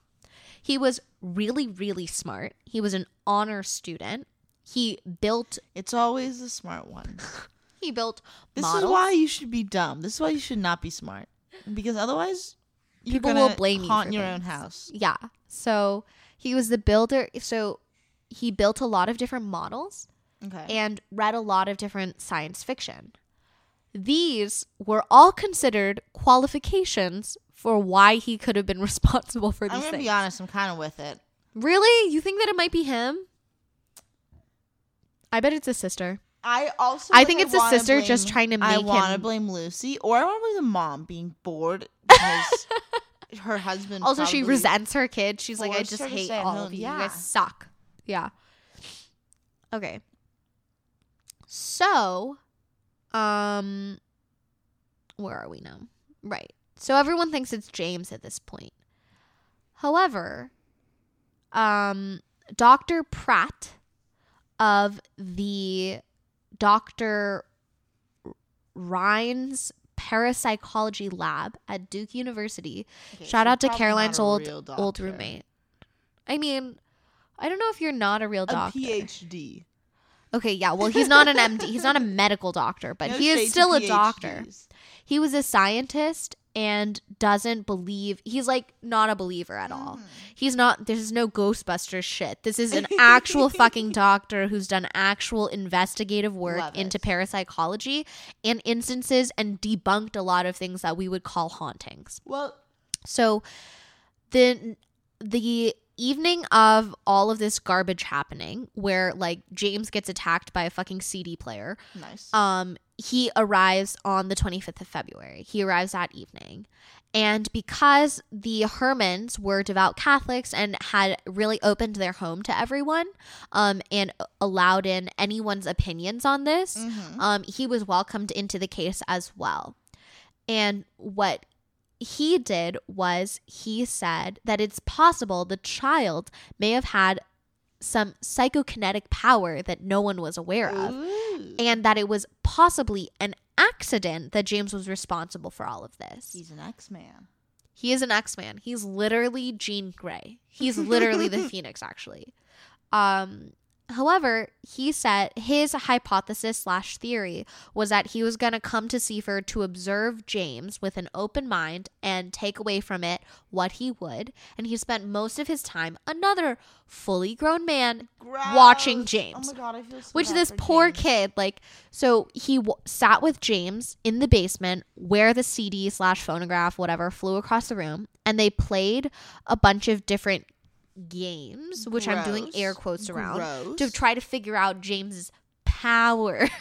He was really, really smart. He was an honor student. He built It's always the smart one. he built This models. is why you should be dumb. This is why you should not be smart. Because otherwise, you're People will blame you haunt your own house. Yeah. So he was the builder so he built a lot of different models Okay. and read a lot of different science fiction. These were all considered qualifications for why he could have been responsible for these I'm gonna things. be honest. I'm kind of with it. Really? You think that it might be him? I bet it's a sister. I also. I think it's wanna sister just trying to make him I want to blame Lucy, or I want to blame the mom being bored because her husband. Also, she resents her kid. She's like, I just hate all home." of you. Yeah. You guys suck. Yeah. Okay. So, um, where are we now? Right. So everyone thinks it's James at this point. However, um, Dr. Pratt of the Dr. Rhine's Parapsychology Lab at Duke University Okay, Shout so out to Caroline's old old roommate. I mean, I don't know if you're not a real A doctor. PhD. Okay, yeah. Well, he's not an MD. He's not a medical doctor, but No he is still a doctor. He was a scientist and doesn't believe. He's like not a believer at all. Mm. He's not. This is no Ghostbusters shit. This is an actual fucking doctor who's done actual investigative work Love into it. parapsychology and instances and debunked a lot of things that we would call hauntings. Well, So the the evening of all of this garbage happening where like James gets attacked by a fucking CD player, nice. um he arrives on the 25th of February. He arrives that evening. And because the Herrmanns were devout Catholics and had really opened their home to everyone um, and allowed in anyone's opinions on this, Mhm. um, he was welcomed into the case as well. And what he did was he said that it's possible the child may have had some psychokinetic power that no one was aware of, Ooh. and that it was possibly an accident that James was responsible for all of this. he's an X-Man. He is an X Man. He's literally Jean Grey. He's literally the Phoenix, actually. Um, however, he said his hypothesis slash theory was that he was going to come to Seaford to observe James with an open mind and take away from it what he would. And he spent most of his time, another fully grown man, watching oh James. Oh my god, I feel so which this poor James. kid like so he w- sat with james in the basement where the cd slash phonograph whatever flew across the room and they played a bunch of different games which i'm doing air quotes around to try to figure out james's powers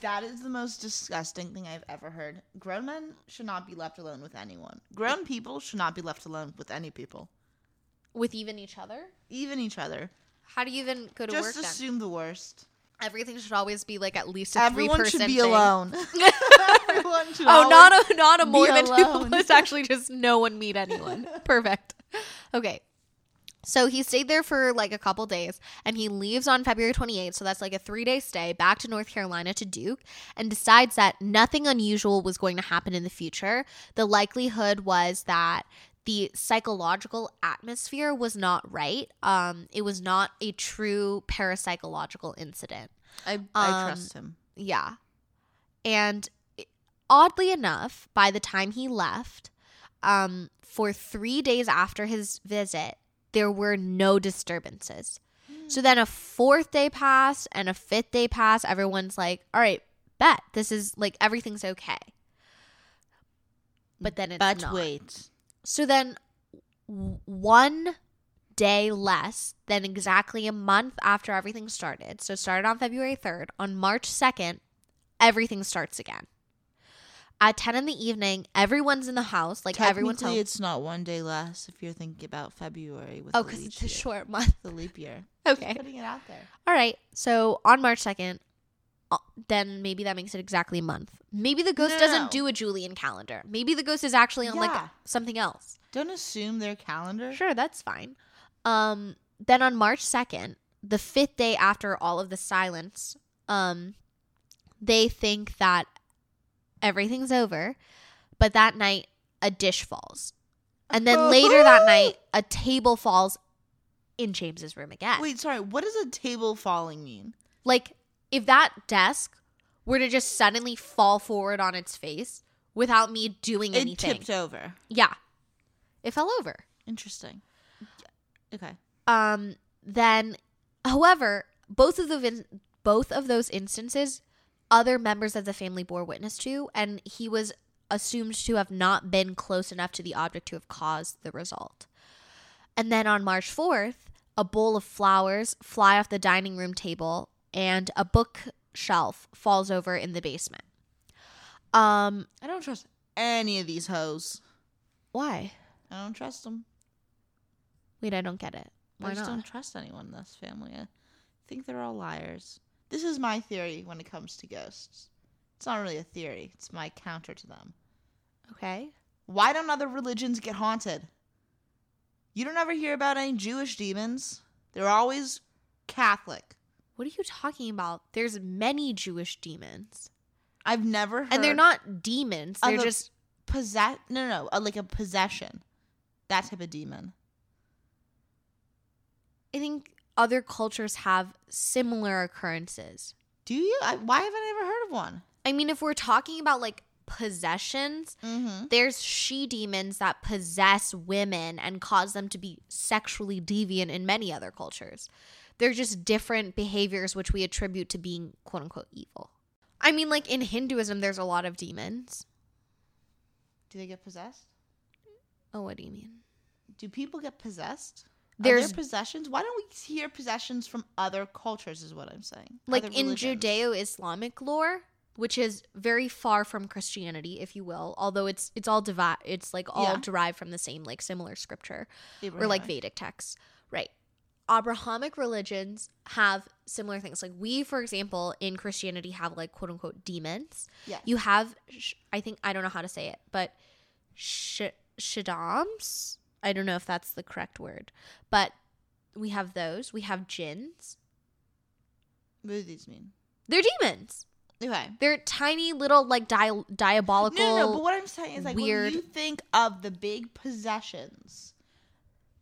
That is the most disgusting thing I've ever heard. Grown men should not be left alone with anyone. Grown people should not be left alone with any people, with even each other even each other. how do you even go to Just work then assume the worst. everything should always be like at least a Everyone should be thing. alone. Everyone should Oh, not a not a more than two. alone. It's actually just no one meet anyone. Perfect. Okay. So he stayed there for like a couple days and he leaves on February 28th. So that's like a three day stay back to North Carolina to Duke and decides that nothing unusual was going to happen in the future. The likelihood was that the psychological atmosphere was not right. Um, it was not a true parapsychological incident. I, I Um, trust him. Yeah. And oddly enough, by the time he left, um, for three days after his visit, there were no disturbances. So then a fourth day passed and a fifth day passed. Everyone's like, all right, bet this is like everything's okay. But then it's But not. wait. So then one day less than exactly a month after everything started. So it started on February 3rd. On March 2nd, everything starts again. At 10 in the evening, everyone's in the house. Like everyone's home. it's not one day less if you're thinking about February with Oh, because it's a year. short month. the leap year. Okay. Just putting it out there. All right. So on March 2nd, uh, then maybe that makes it exactly a month. Maybe the ghost No, doesn't no. do a Julian calendar. Maybe the ghost is actually on like something else. Don't assume their calendar. Sure, that's fine. Um, then on March 2nd, the fifth day after all of the silence, um, they think that everything's over, but that night a dish falls. And then later that night, a table falls in James's room again. Wait, sorry. What does a table falling mean? Like, if that desk were to just suddenly fall forward on its face without me doing anything. It anything. tipped over. Yeah. It fell over. Interesting. Okay. Um then however, both of the vin- both of those instances other members of the family bore witness to and he was assumed to have not been close enough to the object to have caused the result. And then on March 4th, a bowl of flowers fly off the dining room table and a bookshelf falls over in the basement. Um I don't trust any of these hoes. why? I don't trust them. Wait, I don't get it. I Why just not? don't trust anyone in this family. I think they're all liars. This is my theory when it comes to ghosts. It's not really a theory. It's my counter to them. Okay. Why don't other religions get haunted? You don't ever hear about any Jewish demons. They're always Catholic. What are you talking about? There's many Jewish demons. I've never heard And they're not demons. They're just possess no no, no like a possession. That type of demon. I think other cultures have similar occurrences. Do you? I, why haven't I never heard of one? I mean, if we're talking about like possessions, Mm-hmm. there's she demons that possess women and cause them to be sexually deviant in many other cultures. They're just different behaviors which we attribute to being quote unquote evil. I mean, like in Hinduism, there's a lot of demons. Do they get possessed? Oh, what do you mean? Do people get possessed? There's there possessions? Why don't we hear possessions from other cultures? Is what I'm saying. like Other in religions. Judeo-Islamic lore, which is very far from Christianity, if you will, although it's it's all divi- it's like all Yeah. derived from the same like similar scripture or like Vedic texts, right? Abrahamic religions have similar things. Like we, for example, in Christianity have like quote unquote demons. Yeah. You have, sh- I think I don't know how to say it, but sh- shadams. I don't know if that's the correct word, but we have those. We have jinns. What do these mean? They're demons. Okay. They're tiny little like dia- diabolical. No, no, no. But what I'm saying is like weird- when you think of the big possessions,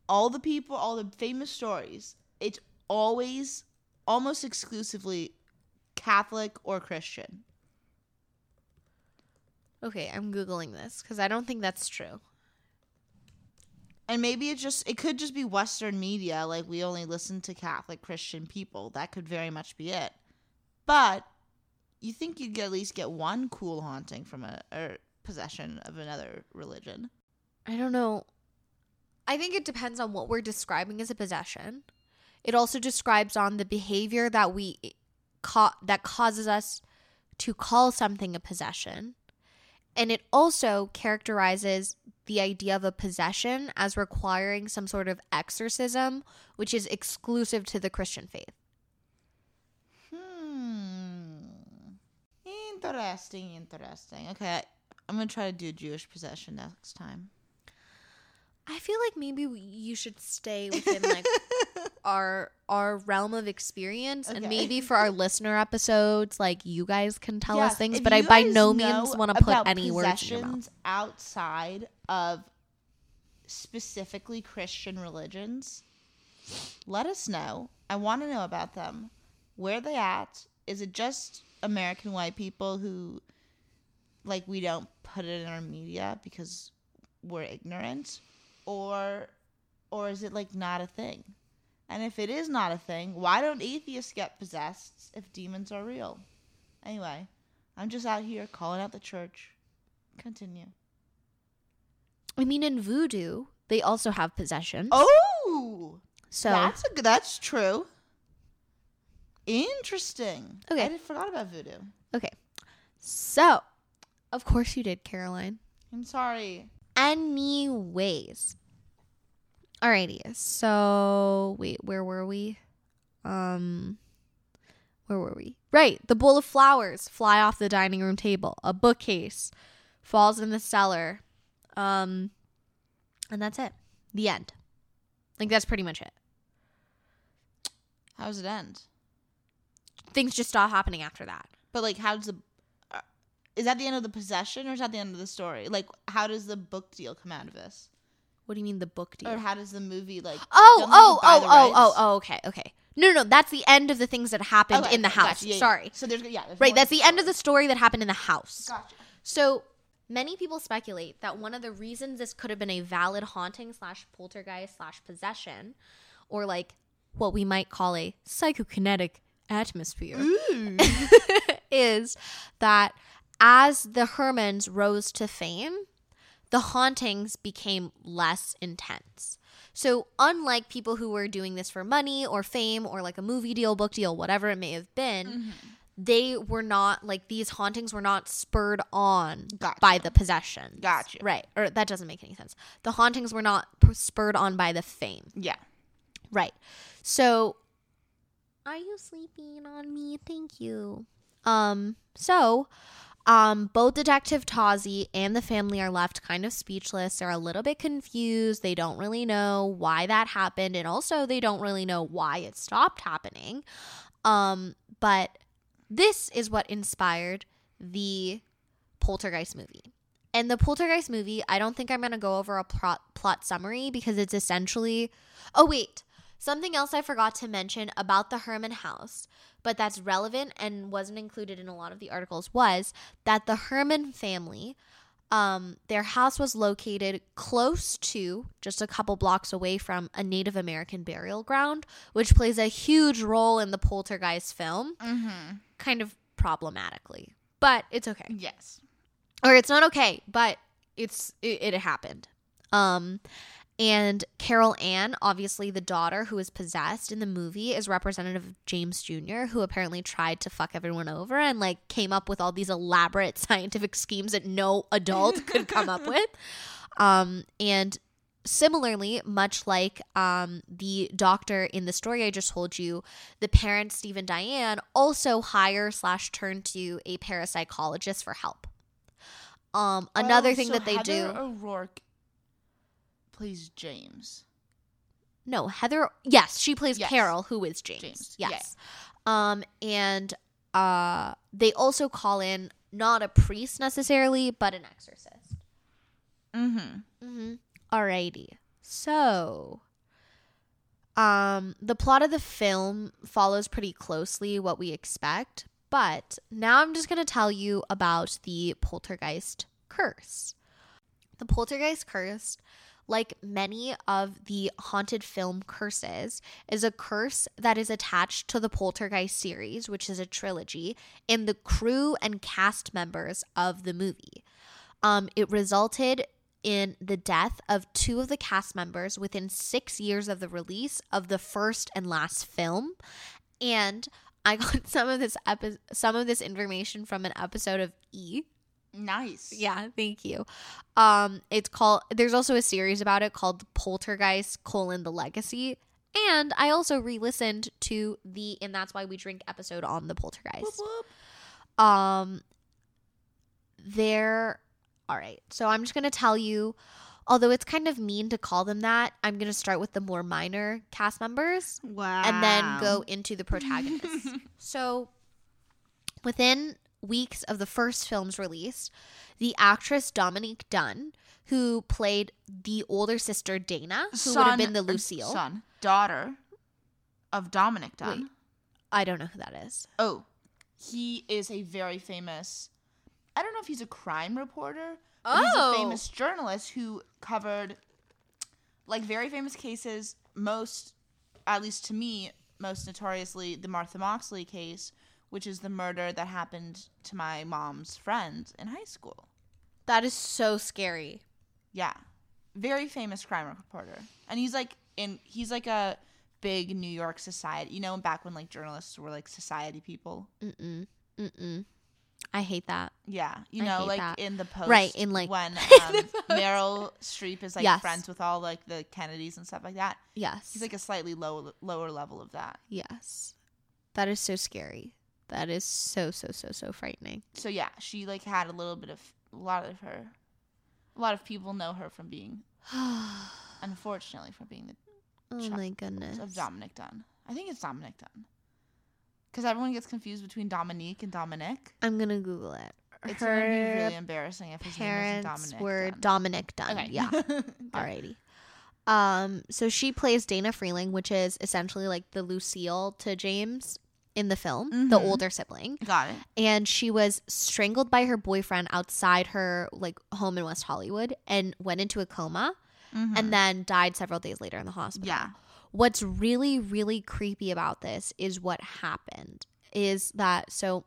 all the people, all the famous stories, it's always almost exclusively Catholic or Christian. okay, I'm googling this because I don't think that's true. And maybe it just it could just be Western media, like we only listen to Catholic Christian people. That could very much be it. But you think you'd at least get one cool haunting from a possession of another religion. I don't know. I think it depends on what we're describing as a possession. It also describes on the behavior that we ca- that causes us to call something a possession. And it also characterizes the idea of a possession as requiring some sort of exorcism, which is exclusive to the Christian faith. Hmm. Interesting, interesting. Okay, I'm gonna try to do Jewish possession next time. I feel like maybe you should stay within like our our realm of experience and maybe for our listener episodes like you guys can tell us things but i by no means want to put any words in your mouth outside of specifically Christian religions. Let us know. I want to know about them. Where they at? Is it just American white people who like we don't put it in our media because we're ignorant or or is it like not a thing? And if it is not a thing, why don't atheists get possessed if demons are real? Anyway, I'm just out here calling out the church. Continue. I mean, in voodoo, they also have possessions. Oh, so that's a, that's true. Interesting. Okay. I forgot about voodoo. okay. So, of course you did, Caroline. I'm sorry. Anyways. Alrighty. So, wait, where were we? Um where were we? Right. The bowl of flowers fly off the dining room table. A bookcase falls in the cellar. Um and that's it. The end. Like that's pretty much it. How does it end? Things just stop happening after that. But like, how does the is that the end of the possession or is that the end of the story? Like, how does the book deal come out of this, What do you mean the book deal? or how does the movie like? Oh, oh, oh, oh, oh, oh, okay, okay. No, no, no, that's the end of the things that happened Okay, in the house. gotcha, yeah. Sorry. So there's yeah. There's Right, that's the end of the story that happened in the house. Gotcha. So many people speculate that one of the reasons this could have been a valid haunting slash poltergeist slash possession, or like what we might call a psychokinetic atmosphere, is that as the Herrmanns rose to fame, the hauntings became less intense. So, unlike people who were doing this for money or fame or like a movie deal, book deal, whatever it may have been, Mm-hmm. they were not like these hauntings were not spurred on Gotcha. by the possession. Gotcha. Right. Or that doesn't make any sense. The hauntings were not spurred on by the fame. yeah. Right. So are you sleeping on me? Thank you. Um so um both Detective Tozzi and the family are left kind of speechless. They're a little bit confused. They don't really know why that happened and also they don't really know why it stopped happening. Um but this is what inspired the Poltergeist movie. And the Poltergeist movie, I don't think I'm going to go over a plot plot summary because it's essentially Oh wait, something else I forgot to mention about the Herrmann house, but that's relevant and wasn't included in a lot of the articles was that the Herrmann family um, their house was located close to, just a couple blocks away from, a Native American burial ground, which plays a huge role in the Poltergeist film, Mm-hmm. kind of problematically. But it's okay Yes. or it's not okay, but it's it, it happened. Um and Carol Anne, obviously the daughter who is possessed in the movie, is representative of James Jr., who apparently tried to fuck everyone over and like came up with all these elaborate scientific schemes that no adult could come up with. Um, and similarly, much like um, the doctor in the story I just told you, the parents, Steve and Diane, also hire slash turn to a parapsychologist for help. Um, another Oh, thing so that they Heather do. O'Rourke plays James. No, Heather. Yes, she plays Yes. Carol, who is James. James, Yes. Um, and uh, they also call in not a priest necessarily, but an exorcist. Mm-hmm. Mm-hmm. Alrighty. So, um, the plot of the film follows pretty closely what we expect, but now I'm just gonna tell you about the poltergeist curse. The poltergeist curse, like many of the haunted film curses, is a curse that is attached to the poltergeist series, which is a trilogy, and the crew and cast members of the movie. Um, it resulted in the death of two of the cast members within six years of the release of the first and last film. And I got some of this epi- some of this information from an episode of E. Nice. Yeah, thank you. Um, it's called. There's also a series about it called Poltergeist: colon the Legacy. And I also re-listened to the and that's why we drink episode on the Poltergeist. Whoop, whoop. Um, there. All right. So I'm just gonna tell you. Although it's kind of mean to call them that, I'm gonna start with the more minor cast members Wow. and then go into the protagonists. so, within weeks of the first film's release, the actress Dominique Dunne, who played the older sister Dana, who would have been the or Lucille. son, daughter of Dominick Dunne. Wait. I don't know who that is. Oh, he is a very famous I don't know if he's a crime reporter. but He's a Oh. famous journalist who covered like very famous cases, most at least to me, most notoriously the Martha Moxley case, which is the murder that happened to my mom's friend in high school. That is so scary. Yeah. Very famous crime reporter. And he's like in he's like a big New York society. You know, back when like journalists were like society people. Mm-mm. Mm-mm. I hate that. Yeah. You I know, like that. in the post Right, in, like- when um, Meryl Streep is like Yes. friends with all like the Kennedys and stuff like that. Yes. He's like a slightly low lower level of that. yes. That is so scary. That is so so so so frightening. So yeah, she like had a little bit of a lot of her a lot of people know her from being oh unfortunately from being the Chuck- my goodness. of Dominick Dunne. I think it's Dominick Dunne. Because everyone gets confused between Dominique and Dominic. I'm gonna Google it. It's gonna be really embarrassing if his name isn't parents Dominic. were Dunn. Dominick Dunne. Okay. Yeah. Alrighty. Um, so she plays Dana Freeling, which is essentially like the Lucille to James in the film, the Mhm. older sibling. Got it. And she was strangled by her boyfriend outside her like home in West Hollywood and went into a coma Mhm. and then died several days later in the hospital. yeah. What's really, really creepy about this is what happened. Is that so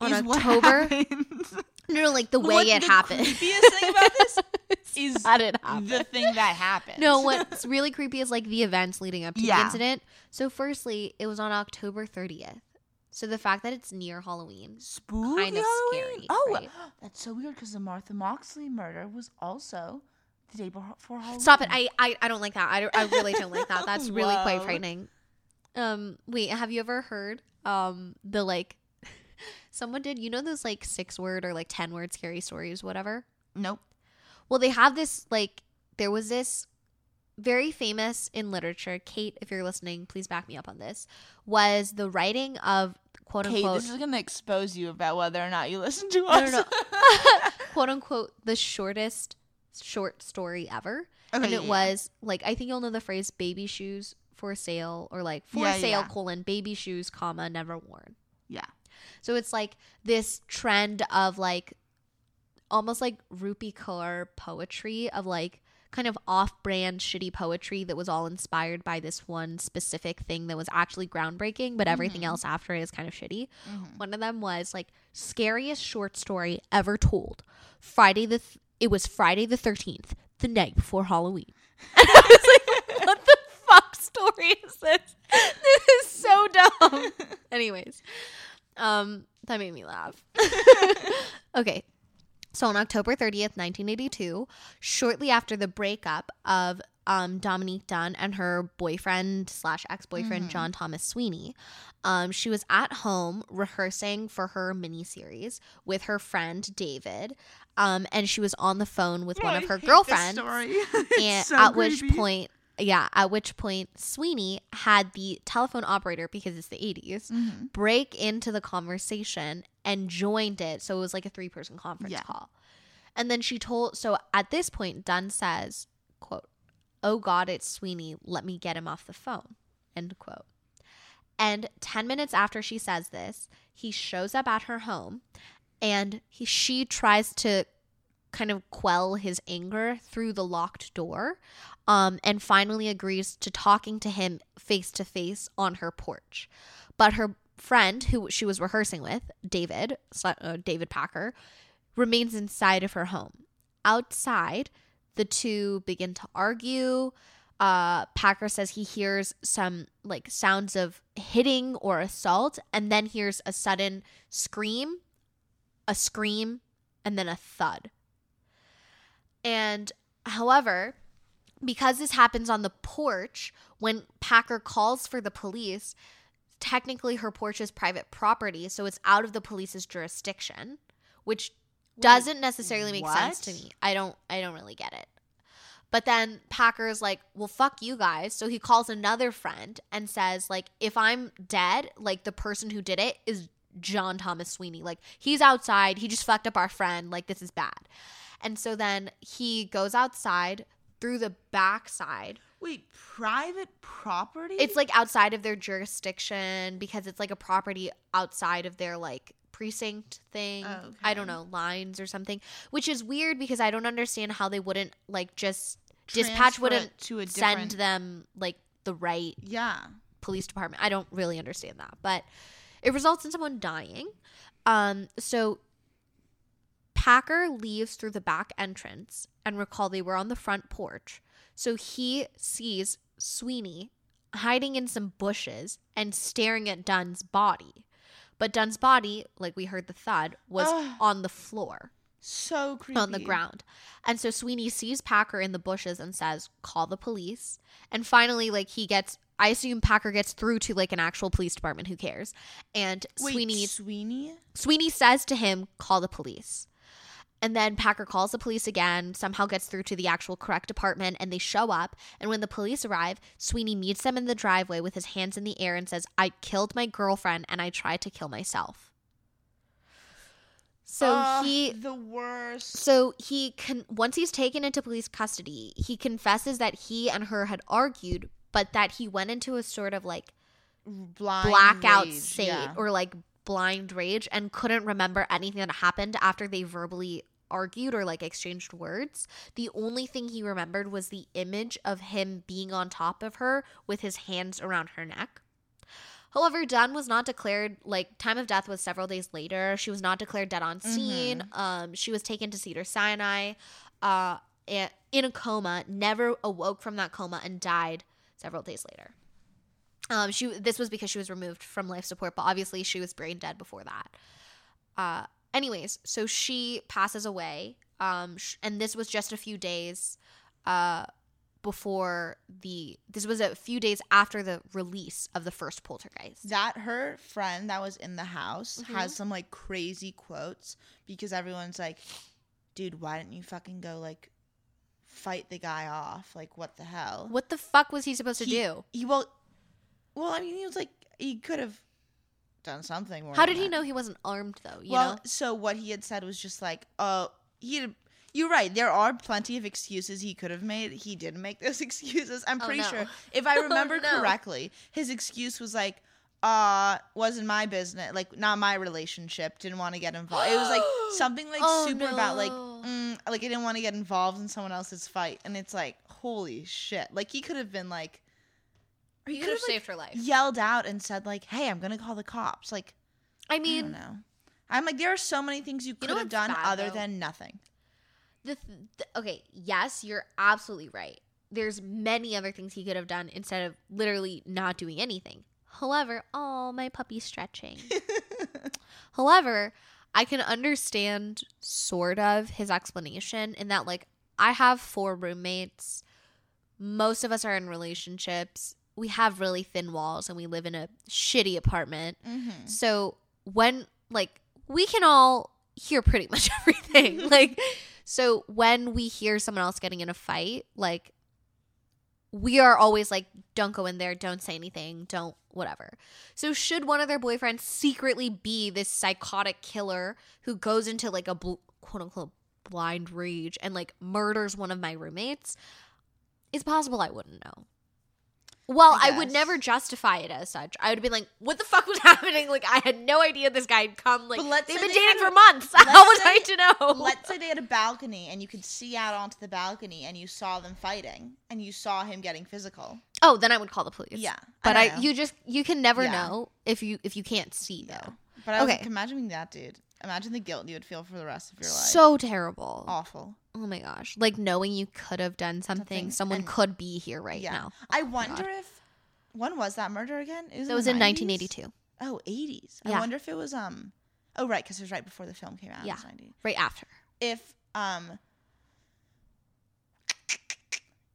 on Is October. No, no, like the way What it the happened. The creepiest thing about this is that it happened. the thing that happened. No, what's really creepy is like the events leading up to the incident. So, firstly, it was on October 30th. So, the fact that it's near Halloween. spooky kinda Halloween? scary, Oh, right? that's so weird because the Martha Moxley murder was also the day before Halloween. Stop it. I, I, I don't like that. I, I really don't like that. That's really quite frightening. Um, wait, have you ever heard um the like someone did you know those like six word or like ten word scary stories, whatever? Nope. Well, they have this like there was this very famous in literature. Kate, if you're listening, please back me up on this. Was the writing of quote Kate, unquote this is gonna expose you about whether or not you listen to no, us. no. quote unquote the shortest short story ever. Okay, and it yeah. was like I think you'll know the phrase baby shoes for sale or like for Yeah, sale yeah. colon baby shoes comma never worn. Yeah. So it's like this trend of like almost like Rupi Kaur poetry of like kind of off-brand shitty poetry that was all inspired by this one specific thing that was actually groundbreaking, but everything Mhm. else after it is kind of shitty. Mhm. One of them was like scariest short story ever told. Friday the th- it was Friday the 13th, the night before Halloween. And I was like, what the fuck story is this? This is so dumb. Anyways, um that made me laugh. okay. So on October 30th, 1982, shortly after the breakup of um, Dominique Dunne and her boyfriend slash ex boyfriend Mhm. John Thomas Sweeney, um, she was at home rehearsing for her miniseries with her friend David, um, and she was on the phone with one I of her girlfriends. And so at which point, yeah, at which point Sweeney had the telephone operator because it's the 80s Mhm. break into the conversation and joined it. So it was like a three person conference Yeah. call. And then she told, so at this point, Dunne says, quote, Oh God, it's Sweeney. Let me get him off the phone, end quote. And 10 minutes after she says this, he shows up at her home and he, she tries to kind of quell his anger through the locked door um, and finally agrees to talking to him face to face on her porch. But her friend, who she was rehearsing with, David, uh, David Packer, remains inside of her home. Outside, the two begin to argue. Uh, Packer says he hears some like sounds of hitting or assault, and then hears a sudden scream, a scream, and then a thud. And however, because this happens on the porch, when Packer calls for the police, technically her porch is private property, so it's out of the police's jurisdiction, which doesn't necessarily make sense to me. I don't I don't really get it. But then Packer's like, "Well, fuck you guys." So he calls another friend and says like, "If I'm dead, like the person who did it is John Thomas Sweeney. Like he's outside, he just fucked up our friend. Like this is bad." And so then he goes outside through the backside. Wait, private property? It's like outside of their jurisdiction because it's like a property outside of their like precinct thing. Oh, I don't know, lines or something, which is weird because I don't understand how they wouldn't like just dispatch wouldn't to a send them like the right yeah. police department. I don't really understand that, but it results in someone dying. Um, so Packer leaves through the back entrance, and recall they were on the front porch. So he sees Sweeney hiding in some bushes and staring at Dunne's body. But Dunne's body, like we heard the thud, was Ugh. on the floor So creepy. on the ground. And so Sweeney sees Packer in the bushes and says, "Call the police." And finally like he gets I assume Packer gets through to like an actual police department, who cares? And Wait, Sweeney Sweeney? Sweeney says to him, "Call the police." And then Packer calls the police again, somehow gets through to the actual correct department, and they show up. And when the police arrive, Sweeney meets them in the driveway with his hands in the air and says, I killed my girlfriend and I tried to kill myself. So Ugh, he the worst. so he can once he's taken into police custody, he confesses that he and her had argued, but that he went into a sort of like Blind blackout rage, state yeah. or like blind rage and couldn't remember anything that happened after they verbally argued or like exchanged words. The only thing he remembered was the image of him being on top of her with his hands around her neck. However, Dunne was not declared like time of death was several days later. She was not declared dead on scene. Um, she was taken to Cedar Sinai, uh, in a coma. Never awoke from that coma and died several days later. Um, she this was because she was removed from life support, but obviously she was brain dead before that. Uh, anyways, so she passes away. Um, sh- and this was just a few days, uh, before the this was a few days after the release of the first poltergeist. that her friend that was in the house Mhm. has some like crazy quotes because everyone's like, dude, why didn't you fucking go like fight the guy off? Like, what the hell? What the fuck was he supposed to do? He well, well, I mean, he was like, he could have done something more. How did he that. know he wasn't armed though? You well, know? so what he had said was just like, oh, he had. You're right. There are plenty of excuses he could have made. He didn't make those excuses. I'm Oh, pretty no. sure. If I Oh, remember no. correctly, his excuse was like, uh, wasn't my business, like not my relationship. Didn't want to get involved. It was like something like Oh, super about like, mm, like I didn't want to get involved in someone else's fight. And it's like, holy shit! Like he could have been like, or he could have have like saved her life. yelled out and said like, hey, I'm gonna call the cops. Like I I don't mean, know. I'm like, there are so many things you could know have done bad, other though? than nothing. the, th- th- okay, yes, you're absolutely right. There's many other things he could have done instead of literally not doing anything. However, oh, my puppy's stretching. However, I can understand sort of his explanation in that like I have four roommates. Most of us are in relationships. We have really thin walls and we live in a shitty apartment. mm-hmm. So when like we can all hear pretty much everything. like so when we hear someone else getting in a fight, like we are always like don't go in there, don't say anything, don't whatever. So should one of their boyfriends secretly be this psychotic killer who goes into like a bl- quote unquote blind rage and like murders one of my roommates, it's possible I wouldn't know. Well, I I, would never justify it as such. I would be like, "What the fuck was happening?" Like, I had no idea this guy had come. Like, let's they've say been they dating for a- months. How was I to know? Let's say they had a balcony and you could see out onto the balcony and you saw them fighting and you saw him getting physical. oh, then I would call the police. Yeah, but I I, you just you can never Yeah. know if you if you can't see though. But I was Okay. like, imagine being that dude. Imagine the guilt you would feel for the rest of your life. So terrible. awful. Oh my gosh! Like knowing you could have done something, Something, someone and- could be here right yeah. now. I Oh my wonder God. if when was that murder again? It That was in 1982, Oh, 80s. I wonder if it was um. Oh right, because it was right before the film came out. Yeah. Was right after. if um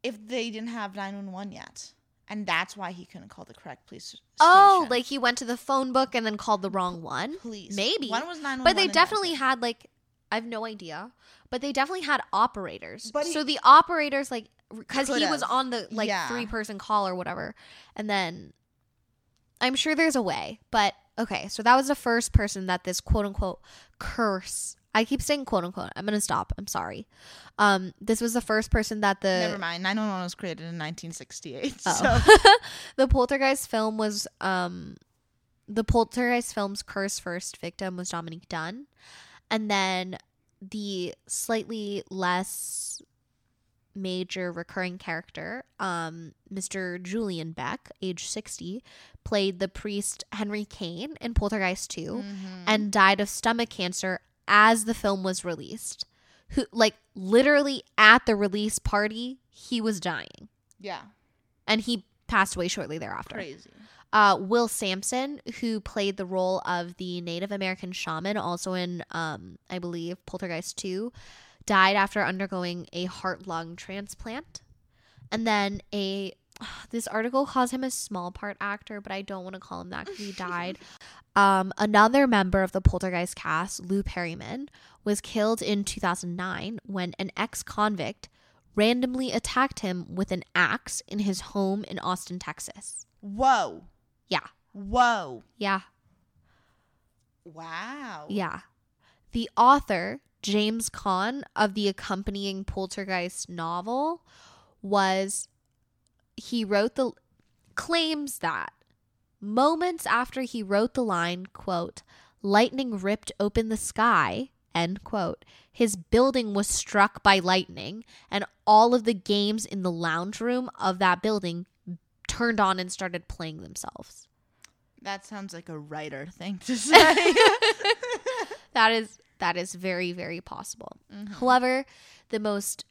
if they didn't have 911 yet and that's why he couldn't call the correct police oh, station. Oh, like he went to the phone book and then called the wrong one. please maybe. one was 911 But they definitely had like I have no idea, but they definitely had operators. But he- so the operators like because he was on the like Yeah. three person call or whatever, and then I'm sure there's a way. But okay, so that was the first person that this quote unquote curse. I keep saying quote unquote. I'm gonna stop. I'm sorry. Um, this was the first person that the never mind 911 was created in 1968 Oh. so the poltergeist film was um the Poltergeist film's curse first victim was Dominique Dunne, and then the slightly less major recurring character, um, Mr. Julian Beck, age 60, played the priest Henry Kane in Poltergeist 2 Mhm. and died of stomach cancer as the film was released. Who like literally at the release party, he was dying yeah, and he passed away shortly thereafter. crazy. Uh, Will Sampson, who played the role of the Native American shaman, also in, um, I believe, Poltergeist 2, died after undergoing a heart lung transplant. And then a. This article calls him a small part actor, but I don't want to call him that because he died. Um, another member of the Poltergeist cast, Lou Perryman, was killed in 2009 when an ex convict randomly attacked him with an axe in his home in Austin, Texas. Whoa, Yeah. whoa, Yeah. wow. Yeah. The author, James Kahn, of the accompanying Poltergeist novel, was he wrote the claims that moments after he wrote the line, quote, lightning ripped open the sky, end quote, his building was struck by lightning, and all of the games in the lounge room of that building turned on and started playing themselves. That sounds like a writer thing to say. that is that is very very possible. Mhm. However, the most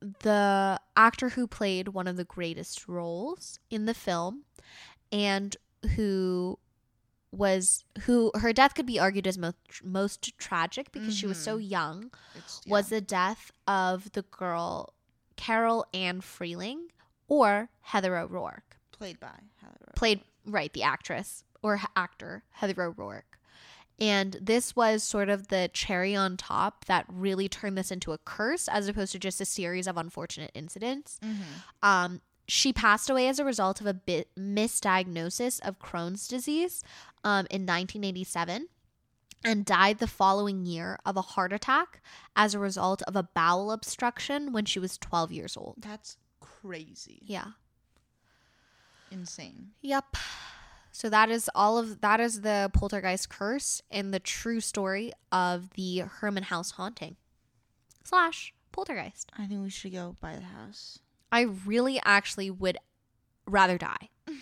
the actor who played one of the greatest roles in the film and who was who her death could be argued as most most tragic because she was so mm-hmm. young It's- was the death of the girl Carol Anne Freeling or Heather O'Rourke played by Heather. O'Rourke. played right the actress or actor Heather O'Rourke. And this was sort of the cherry on top that really turned this into a curse as opposed to just a series of unfortunate incidents. Mhm. Um, she passed away as a result of a bit misdiagnosis of Crohn's disease um, in 1987 and died the following year of a heart attack as a result of a bowel obstruction when she was 12 years old. That's crazy. Yeah. Insane. Yep. So that is all of that is the poltergeist curse and the true story of the Herrmann House haunting slash poltergeist. I think we should go buy the house. I really actually would rather die.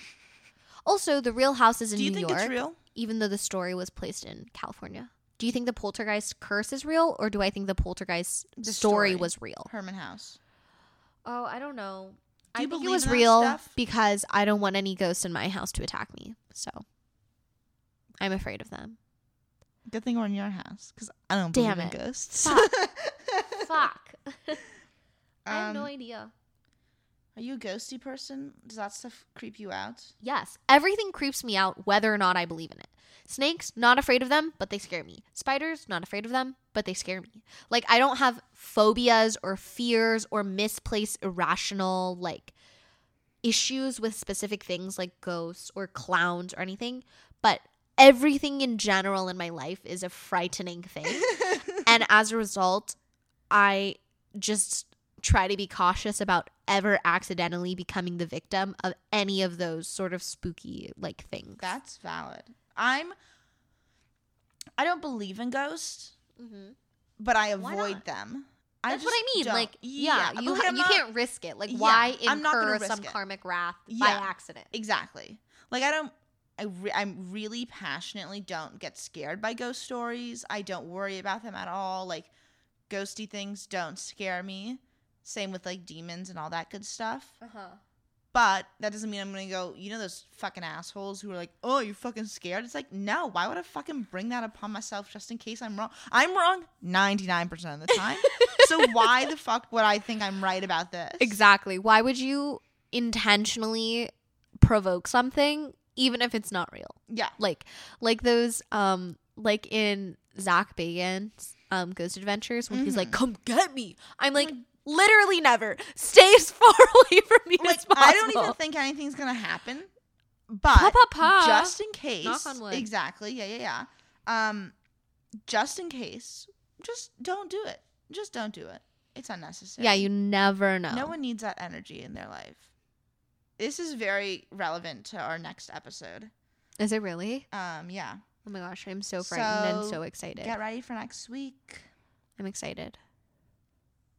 also, the real house is in Do you New think York, it's real? even though the story was placed in California. Do you think the poltergeist curse is real, or do I think the poltergeist The story, story. was real? Herrmann House. Oh, I don't know. Do I you think it was real stuff? because I don't want any ghosts in my house to attack me. So I'm afraid of them. Good thing we're in your house because I don't Damn believe in it. ghosts. Fuck. Fuck. I have no Um, idea. Are you a ghosty person? Does that stuff creep you out? Yes, everything creeps me out whether or not I believe in it. Snakes, not afraid of them, but they scare me. Spiders, not afraid of them, but they scare me. Like I don't have phobias or fears or misplaced irrational like issues with specific things like ghosts or clowns or anything, but everything in general in my life is a frightening thing. and as a result, I just try to be cautious about ever accidentally becoming the victim of any of those sort of spooky like things. That's valid. I'm. I don't believe in ghosts, mm-hmm. but I avoid them. I That's what I mean. don't. Like, yeah, but you ha- you not- can't risk it. Like, Yeah, why incur some it. karmic wrath by accident? Exactly. Like I don't. I re- I'm really passionately don't get scared by ghost stories. I don't worry about them at all. Like ghosty things don't scare me. Same with like demons and all that good stuff. Uh huh. But that doesn't mean I'm gonna go. You know those fucking assholes who are like, "Oh, you're fucking scared." It's like, no. Why would I fucking bring that upon myself just in case I'm wrong? I'm wrong 99 percent of the time. so why the fuck would I think I'm right about this? Exactly. Why would you intentionally provoke something even if it's not real? Yeah. Like, like those, um, like in Zak Bagans um Ghost Adventures when he's like, Mhm. "Come get me." I'm like, literally never. Stay as far away from me Like as possible. I don't even think anything's gonna happen. But Pa, pa, pa. just in case, Knock on wood. exactly. Yeah, yeah, yeah. Um, just in case, just don't do it. Just don't do it. It's unnecessary. Yeah, you never know. No one needs that energy in their life. this is very relevant to our next episode. Is it really? Um, yeah. Oh my gosh, I'm so frightened and So, so excited. Get ready for next week. I'm excited.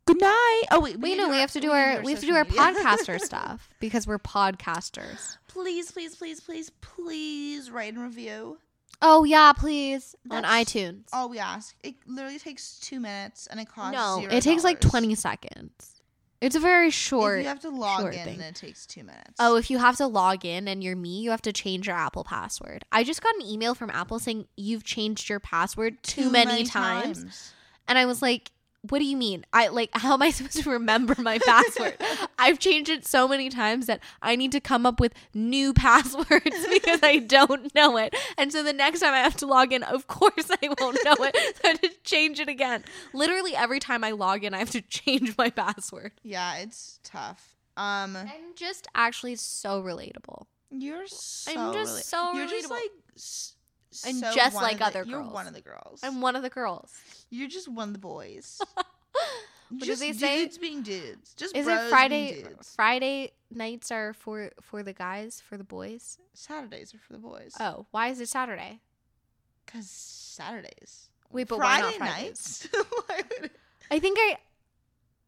Good night. Oh wait, Wait, no, we our- have to do our we have to do our media. podcaster stuff because we're podcasters. Please, please, please, please, please write and review. Oh yeah, please on iTunes. All we ask. It literally takes two minutes and it costs. No, $0. it takes like 20 seconds. It's a very short. If you have to log in, thing. then it takes two minutes. Oh, if you have to log in and you're me, you have to change your Apple password. I just got an email from Apple saying you've changed your password too, many, times. And I was like, what do you mean? I like how am I supposed to remember my password? I've changed it so many times that I need to come up with new passwords because I don't know it. And so the next time I have to log in, of course I won't know it. So I have to change it again. Literally every time I log in, I have to change my password. Yeah, it's tough. Um, And just actually so relatable. you're so. I'm just rela- so You're just relatable. like. And so just like the- other You're girls. one of the girls. I'm one of the girls. You're just one of the boys. What do just they say? dudes being dudes. Just Is it Friday? Friday nights are for for the guys, for the boys. Saturdays are for the boys. Oh, why is it Saturday? Cause Saturdays. Wait, but why Friday not Fridays? nights? Why would it- I think I,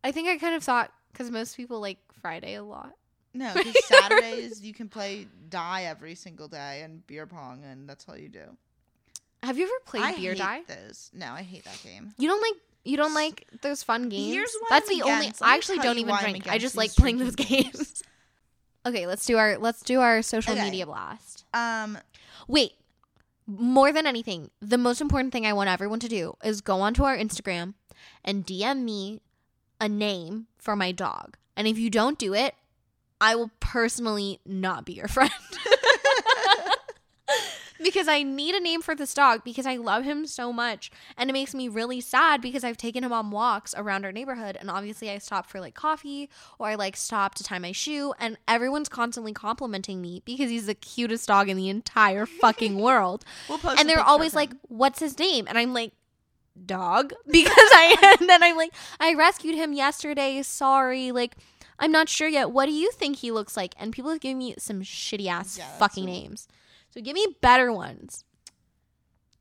I think I kind of thought because most people like Friday a lot. No, because Saturdays you can play die every single day and beer pong, and that's all you do. Have you ever played I Beer hate Die? Those. No, I hate that game. You don't like you don't like those fun games. That's I'm the only. against. Let I actually don't even drink. I just like playing those games. games. okay, let's do our let's do our social Okay. media blast. Um, Wait, more than anything, the most important thing I want everyone to do is go onto our Instagram and DM me a name for my dog. And if you don't do it, I will personally not be your friend. because I need a name for this dog because I love him so much. And it makes me really sad because I've taken him on walks around our neighborhood. And obviously, I stop for like coffee or I like stop to tie my shoe. And everyone's constantly complimenting me because he's the cutest dog in the entire fucking world. we'll and they're always like. What's his name? And I'm like, Dog. Because I, and then I'm like, I rescued him yesterday. Sorry. Like, I'm not sure yet. What do you think he looks like? And people have given me some shitty ass Yeah, fucking names. So give me better ones.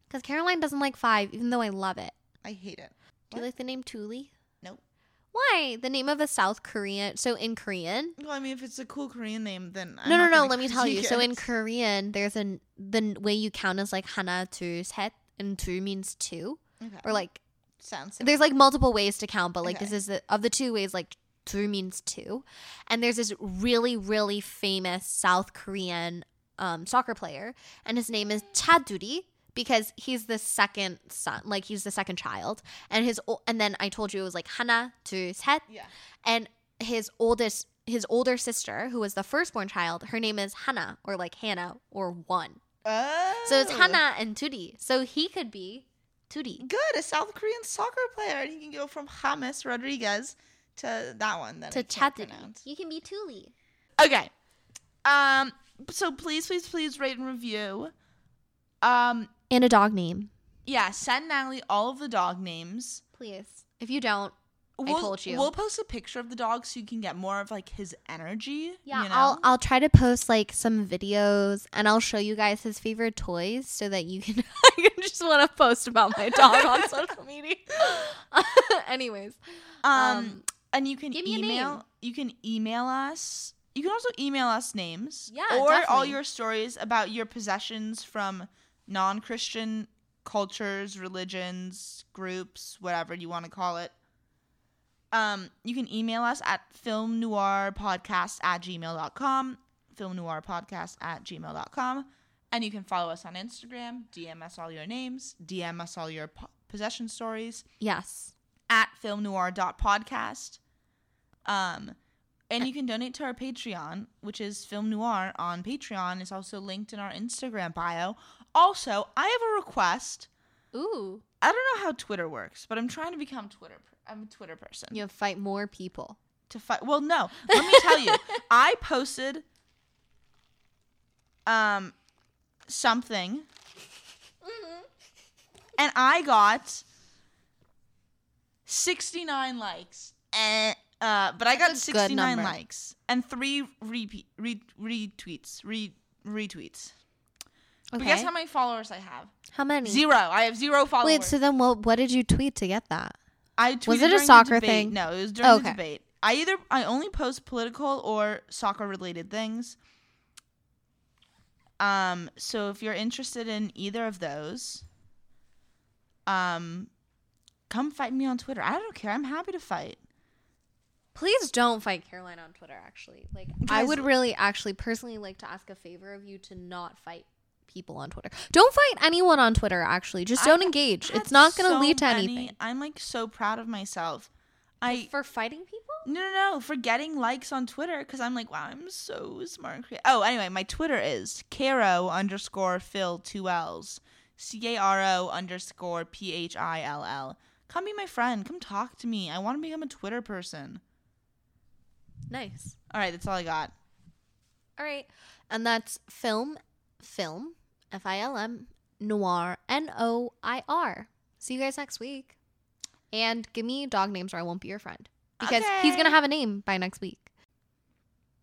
Because Caroline doesn't like five, even though I love it. I hate it. Do you like the name Thule? Nope. Why? The name of a South Korean. So in Korean. Well, I mean, if it's a cool Korean name, then I'm no, no, no. Let me tell you. So in. Korean, there's a the way you count is like hana, two, set, and two means two, Okay. or like sounds. there's like multiple ways to count, but like this is the of the two ways. Like two means two, and there's this really really famous South Korean um, soccer player, and his name is Cha Du-ri because he's the second son, like he's the second child, and his and then I told you it was like hana, to set, Yeah. and his oldest his older sister who was the firstborn child her name is hannah or like hannah or one. Oh. so it's hannah and tudi so he could be tudi Good, a South Korean soccer player, and he can go from James Rodriguez to that one that to I can't you can be tuli Okay. Um. So please, please, please rate and review. Um. and a dog name Yeah. Send Natalie all of the dog names. please if you don't We'll, told you. We'll post a picture of the dog so you can get more of like his energy. yeah you know? i'll i'll try to post like some videos and i'll show you guys his favorite toys so that you can i just want to post about my dog on social media anyways Um, um, and you can give me a email. name. You can email us. You can also email us names. Yeah, or all your stories about your possessions from non-Christian cultures, religions, groups, whatever you want to call it. Um, you can email us at filmnoirpodcast at gmail.com, filmnoirpodcast at gmail.com, and you can follow us on Instagram, DM us all your names, DM us all your po- possession stories yes at filmnoir.podcast. Um, and you can donate to our Patreon, which is Film Noir on Patreon. It's also linked in our Instagram bio. Also, I have a request. ooh I don't know how Twitter works, but I'm trying to become Twitter. I'm a Twitter person. you fight more people To fight. Well, no. Let me tell you. I posted um something, and I got 69 likes. Eh, Uh, but I got That's a good 69 likes and three repeat re- retweets, re- retweets. But Okay. guess how many followers I have? How many? Zero. I have zero followers. Wait, so then what? What did you tweet to get that? I tweeted Was it a soccer thing? No, it was during Oh, the okay. debate. I either I only post political or soccer related things. Um, so if you're interested in either of those, um, come fight me on Twitter. I don't care. I'm happy to fight. Please don't fight Caroline on Twitter. Actually, like I would really, actually, personally like to ask a favor of you to not fight people on Twitter. Don't fight anyone on Twitter. Actually, just don't I've engage. It's not going to so lead to many- anything. I'm like so proud of myself. I For fighting people? no no no for getting likes on Twitter because I'm like wow I'm so smart and creative. Oh anyway, my Twitter is caro underscore Phil two L's C A R O underscore P H I L L. Come be my friend. Come talk to me. I want to become a Twitter person. Nice. All right, that's all I got. All right, and that's film, film, F I L M, noir, N O I R. See you guys next week. And give me dog names or I won't be your friend because he's gonna have a name by next week.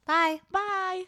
Bye. Bye.